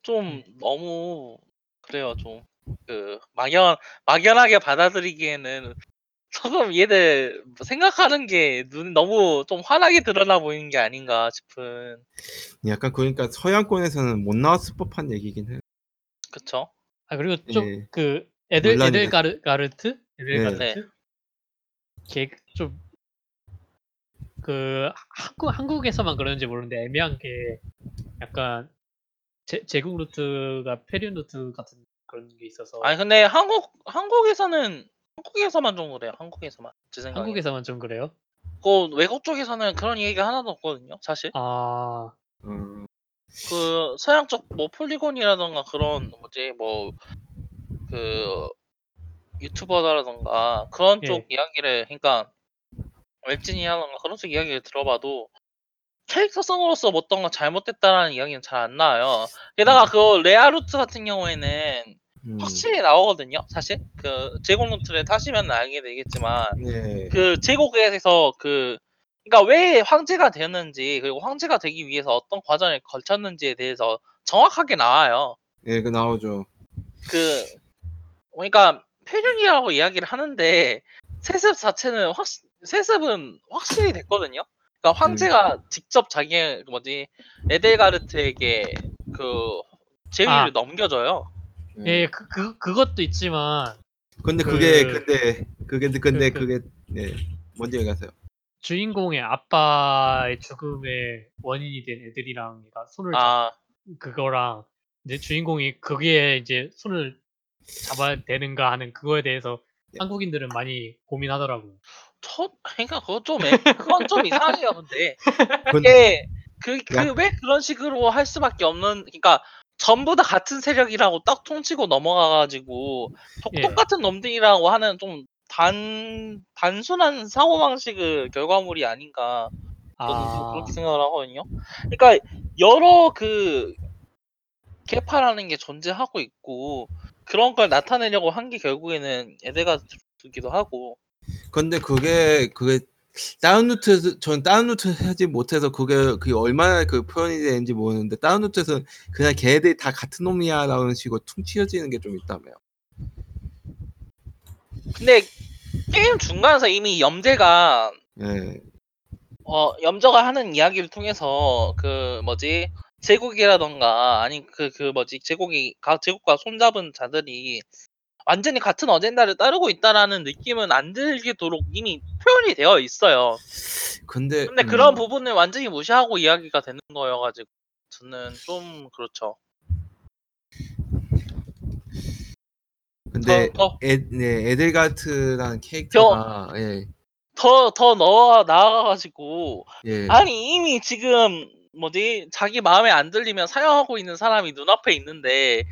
좀 너무 그래요 좀 그 막연 막연하게 받아들이기에는 조금 얘들 생각하는 게 눈 너무 좀 환하게 드러나 보이는 게 아닌가 싶은 약간 그러니까 서양권에서는 못 나왔을 법한 얘기긴 해요. 그쵸? 아 그리고 좀 예. 그 애들 논란이 애들 가르 가르트 애들 네. 가르트 걔 좀 그 한국 한국에서만 그러는지 모르는데 애매한 게 약간 제, 제국 루트가 페륜 루트 같은 그런 게 있어서. 아니 근데 한국 한국에서는 한국에서만 좀 그래요. 한국에서만. 제 생각에 한국에서만 좀 그래요. 그 외국 쪽에서는 그런 얘기가 하나도 없거든요 사실. 아. 어, 그 서양 쪽 뭐 폴리곤이라던가 그런 뭐지 뭐 그 유튜버라던가 그런 예. 쪽 이야기를 그러니까 웹진이라던가 그런 쪽 이야기를 들어봐도 캐릭터성으로서 뭐 어떤 거 잘못됐다라는 이야기는 잘 안 나와요. 게다가 그 레아 루트 같은 경우에는 음. 확실히 나오거든요. 사실 그 제공 루트를 타시면 알게 되겠지만 네. 그 제국에서 그 그러니까 왜 황제가 되었는지 그리고 황제가 되기 위해서 어떤 과정을 거쳤는지에 대해서 정확하게 나와요. 예, 그 나오죠. 그 그러니까 표준이라고 이야기를 하는데 세습 자체는 확 세습은 확실히 됐거든요. 그러니까 황제가 직접 자기 그 뭐지 에델가르트에게 그 제위를 아. 넘겨줘요. 예, 그, 그 그것도 있지만 근데 그- 그게 근데 그게 근데 그- 그게 네. 먼저 얘기하세요. 주인공의 아빠의 죽음의 원인이 된 애들이랑 얘가 손을 잡 아 그거랑 이제 주인공이 거기에 이제 손을 잡아야 되는가 하는 그거에 대해서 네. 한국인들은 많이 고민하더라고요. 첫 그러니까 그거 좀 애- 그건 좀 이상해요. 근데 그게 그 그 왜 그런 식으로 할 수밖에 없는 그러니까 전부 다 같은 세력이라고 딱 통치고 넘어가가지고 똑- 예. 똑같은 놈들이라고 하는 좀 단 단순한 사고 방식의 결과물이 아닌가 저는 좀 아, 그렇게 생각을 하거든요. 그러니까 여러 그 계파라는 게 존재하고 있고 그런 걸 나타내려고 한 게 결국에는 에데가르트기도 하고 근데 그게 그게 다운 루트에서 전 다운 루트 하지 못해서 그게 그게 얼마나 그 표현이 되는지 모르는데 다운 루트에서 그냥 걔네들이 다 같은 놈이야라는 식으로 퉁 치어지는 게 좀 있다며요. 근데 게임 중간에서 이미 염제가 예. 어 염저가 하는 이야기를 통해서 그 뭐지 제국이라던가 아니 그 그 뭐지 제국이 각 제국과 손잡은 자들이 완전히 같은 어젠다를 따르고 있다라는 느낌은 안 들게도록 이미 표현이 되어 있어요. 근데 근데 음, 그런 부분을 완전히 무시하고 이야기가 되는 거여가지고 저는 좀 그렇죠. 근데 더, 에, 네, 에델가트라는 캐릭터가 예. 더, 더 넣어 나와가지고 예. 아니 이미 지금 뭐지 자기 마음에 안 들리면 사용하고 있는 사람이 눈앞에 있는데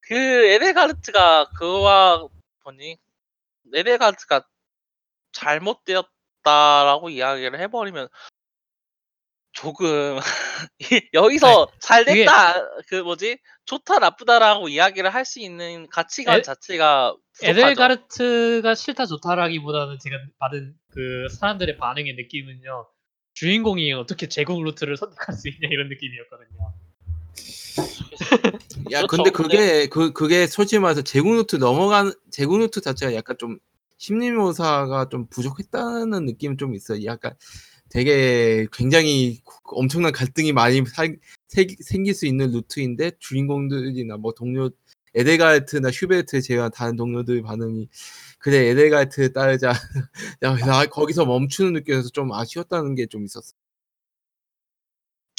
그 에데가르트가 그와 뭐니 에데가르트가 잘못되었다라고 이야기를 해버리면 조금 [laughs] 여기서 잘 됐다 그 뭐지 좋다 나쁘다라고 이야기를 할 수 있는 가치관 에- 자체가. 에델가르트가 싫다 좋다라기보다는 제가 받은 그 사람들의 반응의 느낌은요. 주인공이 어떻게 제국 루트를 선택할 수 있냐 이런 느낌이었거든요. [laughs] 야, 그렇죠. 근데 그게 그 그게 솔직히 말해서 제국 루트 넘어간 제국 루트 자체가 약간 좀 심리 묘사가 좀 부족했다는 느낌이 좀 있어 요. 약간 되게 굉장히 엄청난 갈등이 많이 살- 생- 생길 수 있는 루트인데 주인공들이나 뭐 동료 에델가르트나 휴베르트 제외한 다른 동료들 반응이 그래 에델가르트 따르자 [laughs] 야, 나 거기서 멈추는 느낌에서 좀 아쉬웠다는 게 좀 있었어.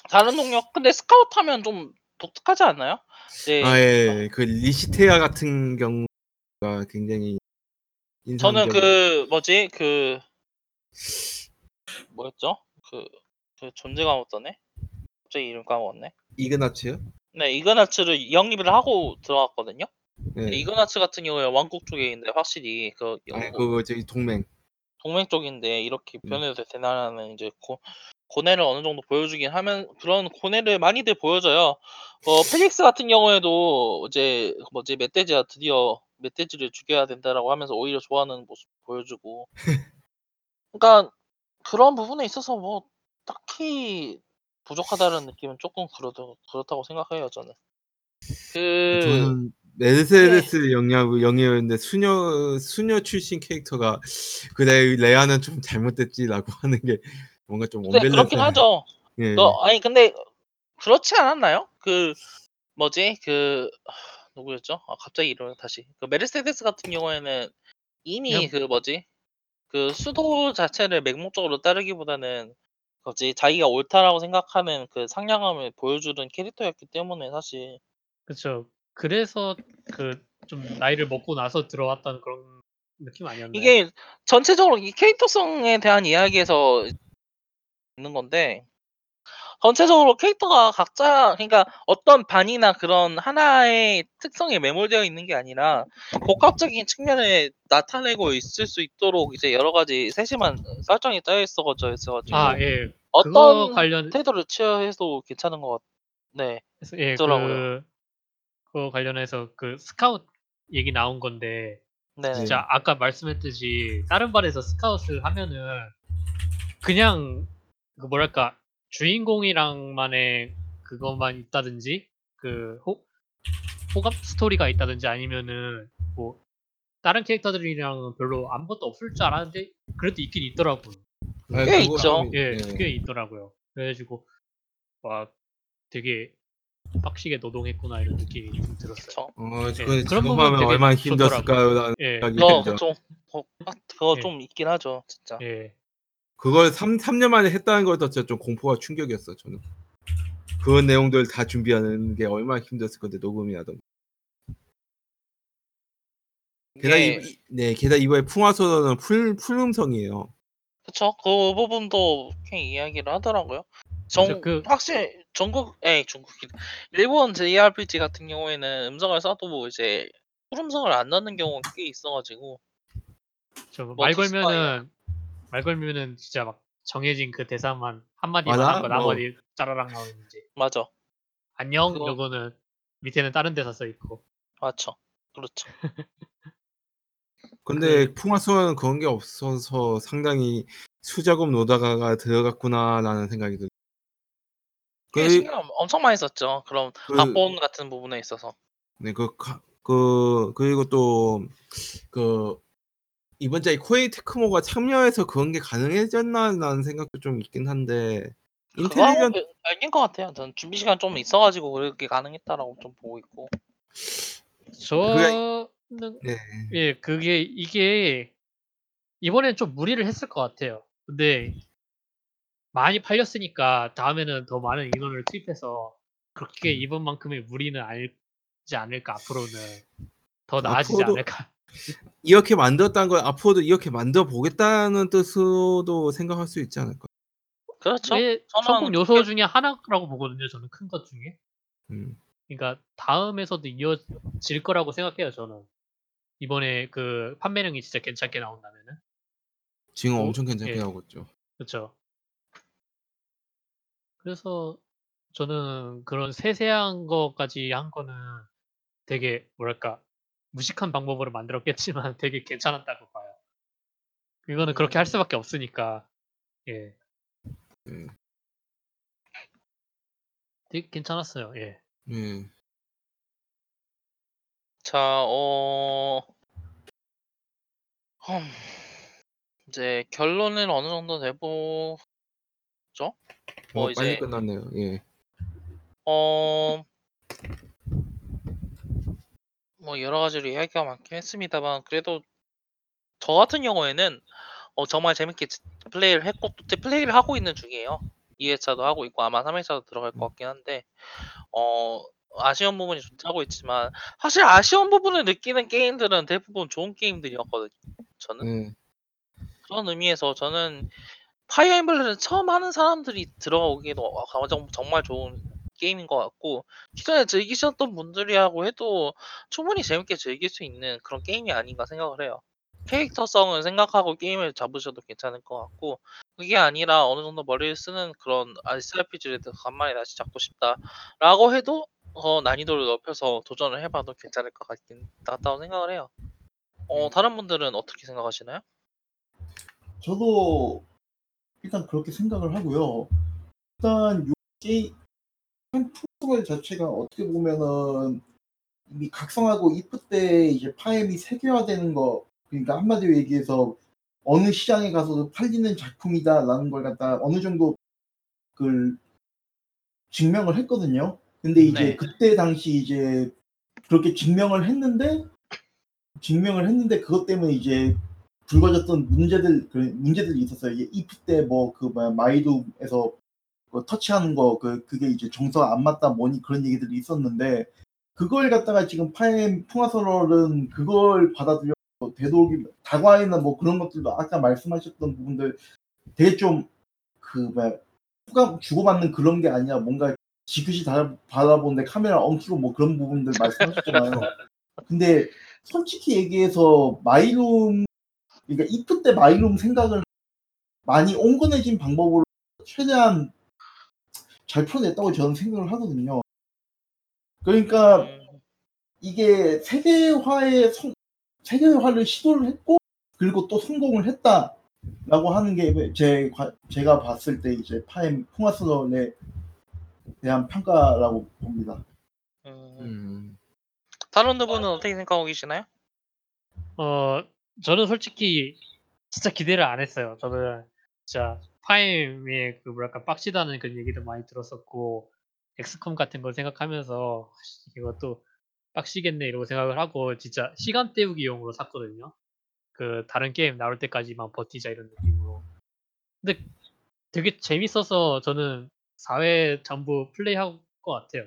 다른 동력 근데 스카우트 하면 좀 독특하지 않나요? 네. 아 예, 그 리시테아 같은 경우가 굉장히 저는 그 뭐지 그 뭐였죠? 그, 그 존재 까먹었네. 갑자기 이름 까먹었네. 이그나츠요? 네 이그나츠를 영입을 하고 들어갔거든요. 네. 이그나츠 같은 경우에 왕국 쪽에 있는데 확실히 그 아, 영국 그거 저기 동맹. 동맹 쪽인데 이렇게 음. 변해도 되나라는 이제 고, 고뇌를 어느 정도 보여주긴 하면 그런 고뇌를 많이들 보여줘요. 어 [laughs] 펠릭스 같은 경우에도 이제 뭐지 멧돼지가 드디어 멧돼지를 죽여야 된다라고 하면서 오히려 좋아하는 모습 보여주고. [laughs] 그러니까 그런 부분에 있어서 뭐 딱히 부족하다는 느낌은 조금 그렇다, 그렇다고 생각해요 저는. 그 저는 메르세데스 영역 영역인데 수녀 수녀 출신 캐릭터가 그래 레아는 좀 잘못됐지라고 [laughs] 하는 게 뭔가 좀 근데 원밸런스. 그렇긴 하죠. 예. 너 아니 근데 그렇지 않았나요? 그 뭐지 그 아, 누구였죠? 아 갑자기 이름 다시 그 메르세데스 같은 경우에는 이미 그 뭐지 그 수도 자체를 맹목적으로 따르기보다는 뭐지 자기가 옳다라고 생각하는 그 상냥함을 보여주는 캐릭터였기 때문에 사실 그렇죠. 그래서 그 좀 나이를 먹고 나서 들어왔다는 그런 느낌 아니었나요? 이게 전체적으로 이 캐릭터성에 대한 이야기에서 있는 건데 전체적으로 캐릭터가 각자 그러니까 어떤 반이나 그런 하나의 특성에 매몰되어 있는 게 아니라 복합적인 측면을 나타내고 있을 수 있도록 이제 여러 가지 세심한 설정이 짜여 있어가지고 있어가지고 아 예. 어떤 관련 태도를 취해도 괜찮은 것 같. 네. 예, 있더라고요. 그 그거 관련해서 그 스카웃 얘기 나온 건데 네네. 진짜 아까 말씀했듯이 다른 발에서 스카웃을 하면은 그냥 그 뭐랄까 주인공이랑만의 그것만 있다든지 그 호, 호감 스토리가 있다든지 아니면은 뭐 다른 캐릭터들이랑 별로 아무것도 없을 줄 알았는데 그래도 있긴 있더라고요. 아, 꽤 있죠. 좀- 예, 네. 꽤 있더라고요. 그래가지고 와 되게 빡시게 노동했구나 이런 느낌이 좀 들었어요. 그쵸. 어, 예, 그런 지금 부분 하면 되게 얼마나. 힘들었을까요? 라는 예, 들죠. 좀 어, 아, 그거 예. 좀 있긴 하죠, 진짜. 예. 그걸 3, 삼년 만에 했다는 것도 진짜 좀 공포가 충격이었어 저는. 그 내용들 다 준비하는 게 얼마나 힘들었을 건데 녹음이 하던. 게다가 이게 이, 네, 게다가 이번에 풍화소는 풀 풀음성이에요. 그쵸. 그 부분도 꽤 이야기를 하더라고요. 정 그- 확실히 전국 에 중국이 일본 JRPG 같은 경우에는 음성을 써도 이제 풀음성을 안 넣는 경우가 꽤 있어가지고 저뭐말 디스파이어. 걸면은 말 걸면은 진짜 막 정해진 그 대사만 한 마디만 맞아? 하고 뭐. 나머지 짜라랑 나오는지 맞아, 안녕 그거- 이거는 밑에는 다른 데서 써 있고 맞죠. 그렇죠. [laughs] 근데 풍화소는 그런 게 없어서 상당히 수작업 노다가가 들어갔구나라는 생각이 들어요. 꽤 그, 신경 엄청 많이 썼죠. 그럼 그- 각본 같은 부분에 있어서. 네, 그, 가- 그, 그리고 또, 그, 이번 작에 코에이 테크모가 참여해서 그런 게 가능해졌나라는 생각도 좀 있긴 한데, 인텔리전, 아닌 것 같아요. 전 준비 시간 좀 있어가지고 그렇게 가능했다라고 좀 보고 있고. 저는 네. 예 그게 이게 이번엔 좀 무리를 했을 것 같아요. 근데 많이 팔렸으니까 다음에는 더 많은 인원을 투입해서 그렇게 음. 이번만큼의 무리는 알지 않을까 앞으로는 더 나아지지 앞으로도- 않을까. 이렇게 만들었다는 걸 앞으로도 이렇게 만들어 보겠다는 뜻으로도 생각할 수 있지 않을까. 그렇죠. 예, 저는 성공 요소 중에 하나라고 보거든요. 저는 큰 것 중에. 음. 그러니까 다음에서도 이어질 거라고 생각해요. 저는 이번에 그 판매량이 진짜 괜찮게 나온다면은 지금 어? 엄청 괜찮게 예. 나오고 있죠. 그렇죠. 그래서 저는 그런 세세한 것까지 한 거는 되게 뭐랄까 무식한 방법으로 만들었겠지만 [laughs] 되게 괜찮았다고 봐요. 이거는 그렇게 할 음. 수밖에 없으니까 예. 예. 되게 괜찮았어요. 예. 예. 자, 어, 흠, 이제 결론은 어느 정도 내보죠? 뭐 어, 빨리 이제- 끝났네요. 예. 어, 뭐 여러 가지로 이야기가 많긴 했습니다만 그래도 저 같은 경우에는 어, 정말 재밌게 지- 플레이를 했고 또 플레이를 하고 있는 중이에요. 2회차도 하고 있고 아마 3회차도 들어갈 것 같긴 한데 어, 아쉬운 부분이 존재하고 있지만 사실 아쉬운 부분을 느끼는 게임들은 대부분 좋은 게임들이었거든요. 저는 예. 그런 의미에서 저는 파이어 엠블렘을 처음 하는 사람들이 들어오기에도 가장 정말 좋은 게임인 것 같고 기존에 즐기셨던 분들이라고 해도 충분히 재밌게 즐길 수 있는 그런 게임이 아닌가 생각을 해요. 캐릭터성을 생각하고 게임을 잡으셔도 괜찮을 것 같고 그게 아니라 어느 정도 머리를 쓰는 그런 SRPG를 간만에 다시 잡고 싶다라고 해도 어, 난이도를 높여서 도전을 해봐도 괜찮을 것 같긴 같다고 생각을 해요. 어, 다른 분들은 어떻게 생각하시나요? 저도 일단 그렇게 생각을 하고요. 일단 요 게임 프로그램 자체가 어떻게 보면은 이미 각성하고 이프 때 이제 파엠이 세계화되는 거 그러니까 한마디로 얘기해서 어느 시장에 가서도 팔리는 작품이다라는 걸 갖다 어느 정도 그 증명을 했거든요. 근데 이제 네. 그때 당시 이제 그렇게 증명을 했는데 증명을 했는데 그것 때문에 이제 불거졌던 문제들 그 문제들이 있었어요. 이게 이프 때 뭐그 뭐야 마이룸에서 그 터치하는 거 그 그게 이제 정서가 안 맞다 뭐니 그런 얘기들이 있었는데 그걸 갖다가 지금 파엠 풍화설월은 그걸 받아들여 되도록이 다과에는 뭐 그런 것들도 아까 말씀하셨던 부분들 되게 좀그 뭐야 후감 주고받는 그런 게 아니라 뭔가 지그시 다 바라보는데 카메라 엉키고 뭐 그런 부분들 말씀하셨잖아요. [laughs] 근데 솔직히 얘기해서 마이룸 그러니까 이프 때 마이룸 생각을 많이 옹건해진 방법으로 최대한 잘 풀어냈다고 저는 생각을 하거든요. 그러니까 음, 이게 세계화의 성, 세계화를 시도를 했고 그리고 또 성공을 했다라고 하는 게 제 제가 봤을 때 이제 파엠 풍화선에 대한 평가라고 봅니다. 음. 음. 다른 분은 어떻게 생각하고 계시나요? 어 저는 솔직히 진짜 기대를 안 했어요. 저는 진짜 파엠의 그 뭐랄까 빡시다는 그런 얘기도 많이 들었었고 엑스컴 같은 걸 생각하면서 이것도 빡시겠네 이러고 생각을 하고 진짜 시간 때우기용으로 샀거든요. 그 다른 게임 나올 때까지만 버티자 이런 느낌으로. 근데 되게 재밌어서 저는 4회 전부 플레이할 것 같아요.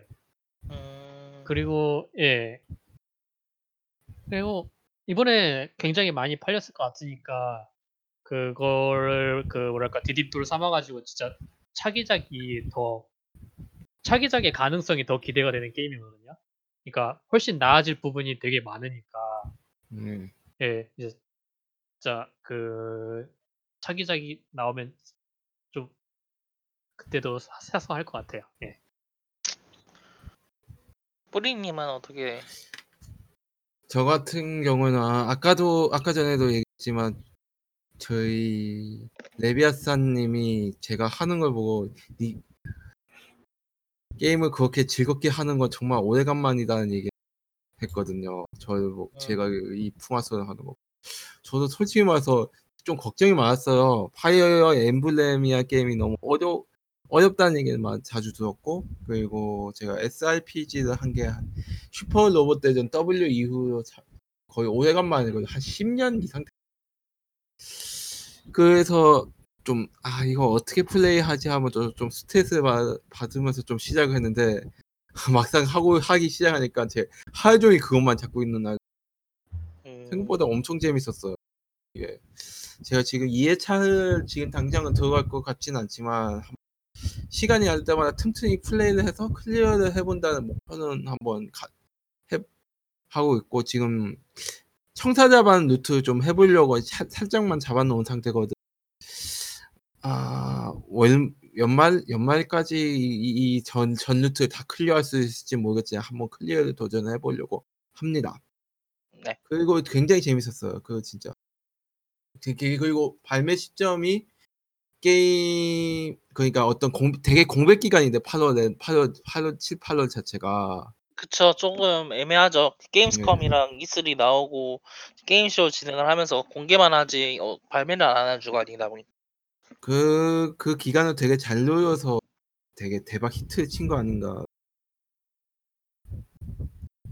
음, 그리고 예. 그리고 이번에 굉장히 많이 팔렸을 것 같으니까 그거를 그 뭐랄까 디딤돌 삼아 가지고 진짜 차기작이 더 차기작의 가능성이 더 기대가 되는 게임이거든요. 그러니까 훨씬 나아질 부분이 되게 많으니까 음. 예, 이제 진짜 그 차기작이 나오면 좀 그때도 사- 사서 할 것 같아요. 예. 뿌리님은 어떻게? 저 같은 경우는 아, 아까도 아까 전에도 얘기했지만 저희 레비아스님이 제가 하는 걸 보고 이 게임을 그렇게 즐겁게 하는 건 정말 오래간만이다는 얘기 했거든요. 저 뭐, 제가 이 풍화설을 하는 거. 저도 솔직히 말해서 좀 걱정이 많았어요. Fire Emblem이야 게임이 너무 어려 어렵다는 얘기만 자주 들었고 그리고 제가 SRPG를 한 게 슈퍼 로봇 대전 W 이후로 자- 거의 오래간만이거든요. 한 10년 이상. 그래서 좀 아 이거 어떻게 플레이하지 하면 좀, 좀 스트레스 받, 받으면서 좀 시작을 했는데 [laughs] 막상 하고 하기 시작하니까 제 하루 종일 그것만 잡고 있는 날 음, 생각보다 엄청 재밌었어요. 이게 제가 지금 2회차를 지금 당장은 들어갈 것 같진 않지만 한- 시간이 날 때마다 틈틈이 플레이를 해서 클리어를 해본다는 목표는 한번 가, 해, 하고 있고 지금 청사자반 루트 좀 해보려고 차- 살짝만 잡아놓은 상태거든. 아 월, 연말 연말까지 이전 전 루트 다 클리어할 수 있을지 모르겠지만 한번 클리어를 도전해 보려고 합니다. 네. 그리고 굉장히 재밌었어요. 그 진짜. 되게 그리고 발매 시점이 게임 그러니까 어떤 공 되게 공백 기간인데 8월에 8월 8월 7, 8월 자체가 그쵸 조금 애매하죠. 네. Gamescom이랑 E3 나오고 게임쇼 진행을 하면서 공개만 하지 어, 발매를 안 하는 주간이다 보니. 그, 그 기간을 되게 잘 노려서 되게 대박 히트를 친거 아닌가.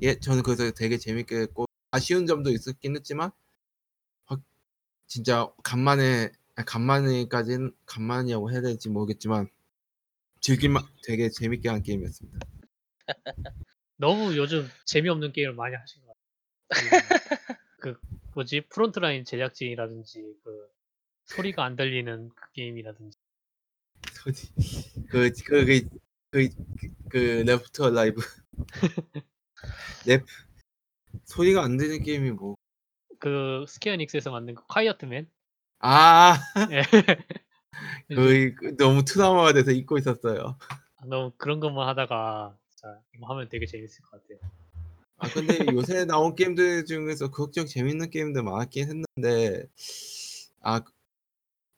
예, 저는 그래서 되게 재밌게 했고, 아쉬운 점도 있었긴 했지만, 확, 진짜 간만에, 아, 간만에까지는, 간만이라고 해야 될지 모르겠지만, 즐길만, 되게 재밌게 한 게임이었습니다. [laughs] 너무 요즘 재미없는 게임을 많이 하신 것 같아요. 그 뭐지 Frontline 제작진이라든지 그 소리가 안 들리는 그 게임이라든지 소리, 그, 그, 그, 그, 그, 그, Left Alive. [laughs] 랩, 소리가 안 들리는 게임이 뭐. 그 Square Enix에서 만든 그 Quiet Man 아, 예. [laughs] 그 너무 트라우마가 돼서 잊고 있었어요. 너무 그런 것만 하다가 진짜 이거 하면 되게 재밌을 것 같아요. 아 근데 요새 나온 게임들 중에서 그럭저럭 재밌는 게임들 많았긴 했는데 아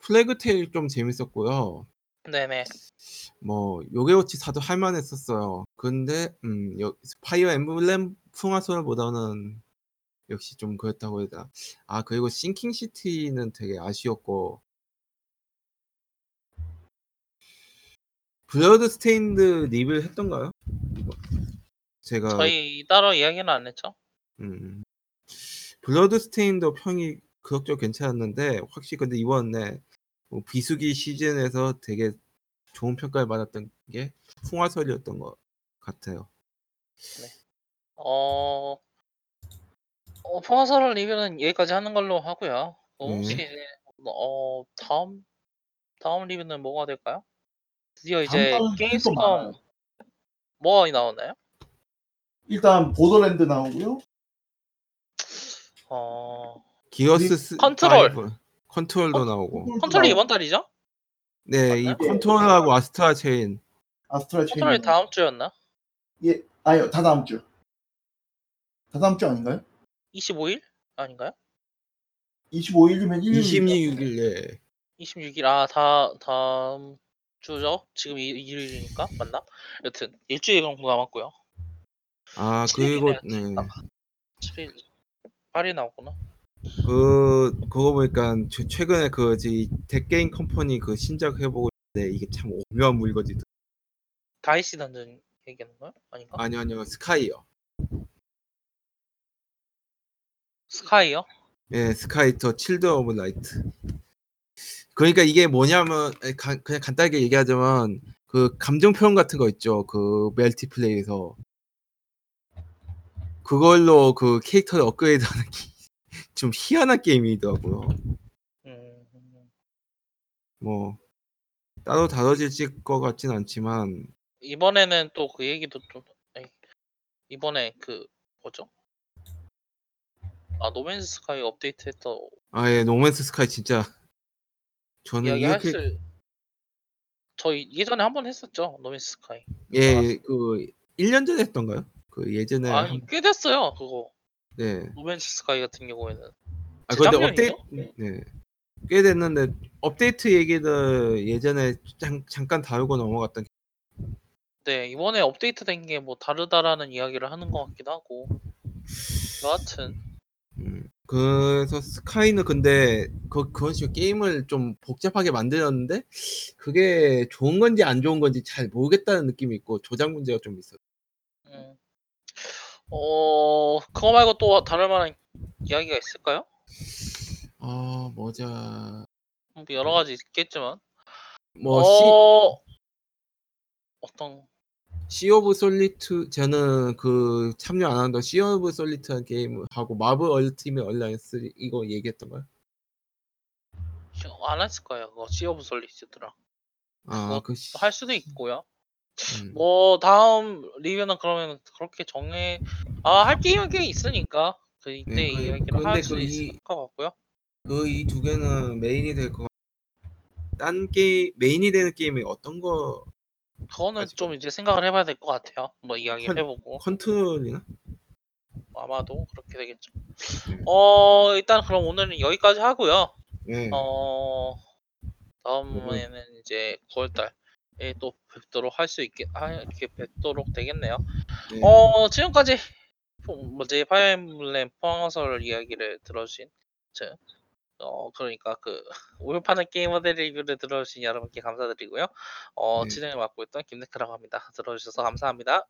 Plague Tale 좀 재밌었고요. 네네. 뭐 요괴워치 4도 할만했었어요. 근데 음 여, Fire Emblem 풍화설보다는 역시 좀 그렇다고 해야 되나. 아 그리고 Sinking City는 되게 아쉬웠고 Bloodstained 리뷰 했던가요? 이거 제가 저희 따로 이야기는 안 했죠. 음. Bloodstained도 평이 그럭저럭 괜찮았는데 확실히 근데 이번에 뭐 비수기 시즌에서 되게 좋은 평가를 받았던 게 풍화설이었던 것 같아요. 어, 어 풍화설 리뷰는 여기까지 하는 걸로 하고요. 어, 네. 혹시 이제 어 다음 다음 리뷰는 뭐가 될까요? 드디어 이제 Gamescom. 뭐가 나오나요? 일단 Borderlands 나오고요. 어 Gears 스 Control. Five, Control도 나오고 Control이 이번 달이죠? 네, 이 맞나요? Control하고 Astral Chain. Astral Chain. Control이 다음 주였나? 예, 아니요, 다 다음 주. 다 다음 주 아닌가요? 25일 아닌가요? 25일이면 1일. 26일에 26일 아 다 다음 주죠? 지금 이 일요일이니까 맞나? 여튼 일주일 정도 남았고요. 아 칠일이네요, 그리고 칠- 네. 7일 8일 나오구나. 그 그거 보니까 최- 최근에 그지 덱게임 컴퍼니 그 신작 해보고 있는데 이게 참 오묘한 물건이 다이시 던전 얘기하는 거야? 아닌가? 아니 아니요 Sky요. Sky요? 예, Sky Children of the Light. 그러니까 이게 뭐냐면 가- 그냥 간단하게 얘기하자면 그 감정 표현 같은 거 있죠. 그 멀티플레이에서 그걸로 그 캐릭터를 업그레이드하는 게 [laughs] 좀 희한한 게임이더라고요. 음, 뭐 따로 다뤄질 것 같진 않지만 이번에는 또 그 얘기도 좀 이번에 그 뭐죠? 아 No Man's Sky 업데이트했던 아예 No Man's Sky 진짜 저는 이야기 이렇게 저희 예전에 한 번 했었죠 No Man's Sky 예 그 1년 전에 했던가요? 그 예전에 아니 한- 꽤 됐어요 그거 네. No Man's Sky 같은 경우에는 아 근데 재작년이죠? 업데이트 네. 꽤 됐는데 업데이트 얘기를 예전에 잠, 잠깐 다루고 넘어갔던 네 이번에 업데이트된 게 뭐 다르다라는 이야기를 하는 것 같기도 하고 여하튼 음, 그래서 스카이는 근데 그 그런 식으로 게임을 좀 복잡하게 만들었는데 그게 좋은 건지 안 좋은 건지 잘 모르겠다는 느낌이 있고 조작 문제가 좀 있어요. 음. 어 그거 말고 또 다를 만한 이야기가 있을까요? 아 뭐자 뭐 여러 가지 있겠지만 뭐어 어떤 시, 시 오브 솔리트 저는 그 참여 안 한다 시 오브 솔리트한 게임 하고 마블 얼티밋 얼라이언스 이거 얘기했던가요? 안 했을 거예요 그거 시 오브 솔리시드랑 아그 뭐할 수도 있고요 음. 뭐 다음 리뷰는 그러면 그렇게 정해 아 할 게임은 꽤 있으니까 그 이때 네, 그- 이야기를 할수그 있을 이- 것 같고요 그 이 두 개는 메인이 될 거. 딴 게임 메인이 되는 게임이 어떤 거 그거는 아직 좀 이제 생각을 해봐야 될 것 같아요 뭐 이야기를 컨- 해보고 Control이나? 아마도 그렇게 되겠죠 네. 어 일단 그럼 오늘은 여기까지 하고요 네. 어 다음에는 이제 9월달 에 또 뵙도록 할 수 있게 아, 이렇게 뵙도록 되겠네요. 네. 어 지금까지 뭐제 파이어 엠블렘 포항어설 이야기를 들어주신 저, 어 그러니까 그 [laughs] 우유파는 게이머들 리뷰를 들어주신 여러분께 감사드리고요. 어 네. 진행을 맡고 있던 김네크라고 합니다. 들어주셔서 감사합니다.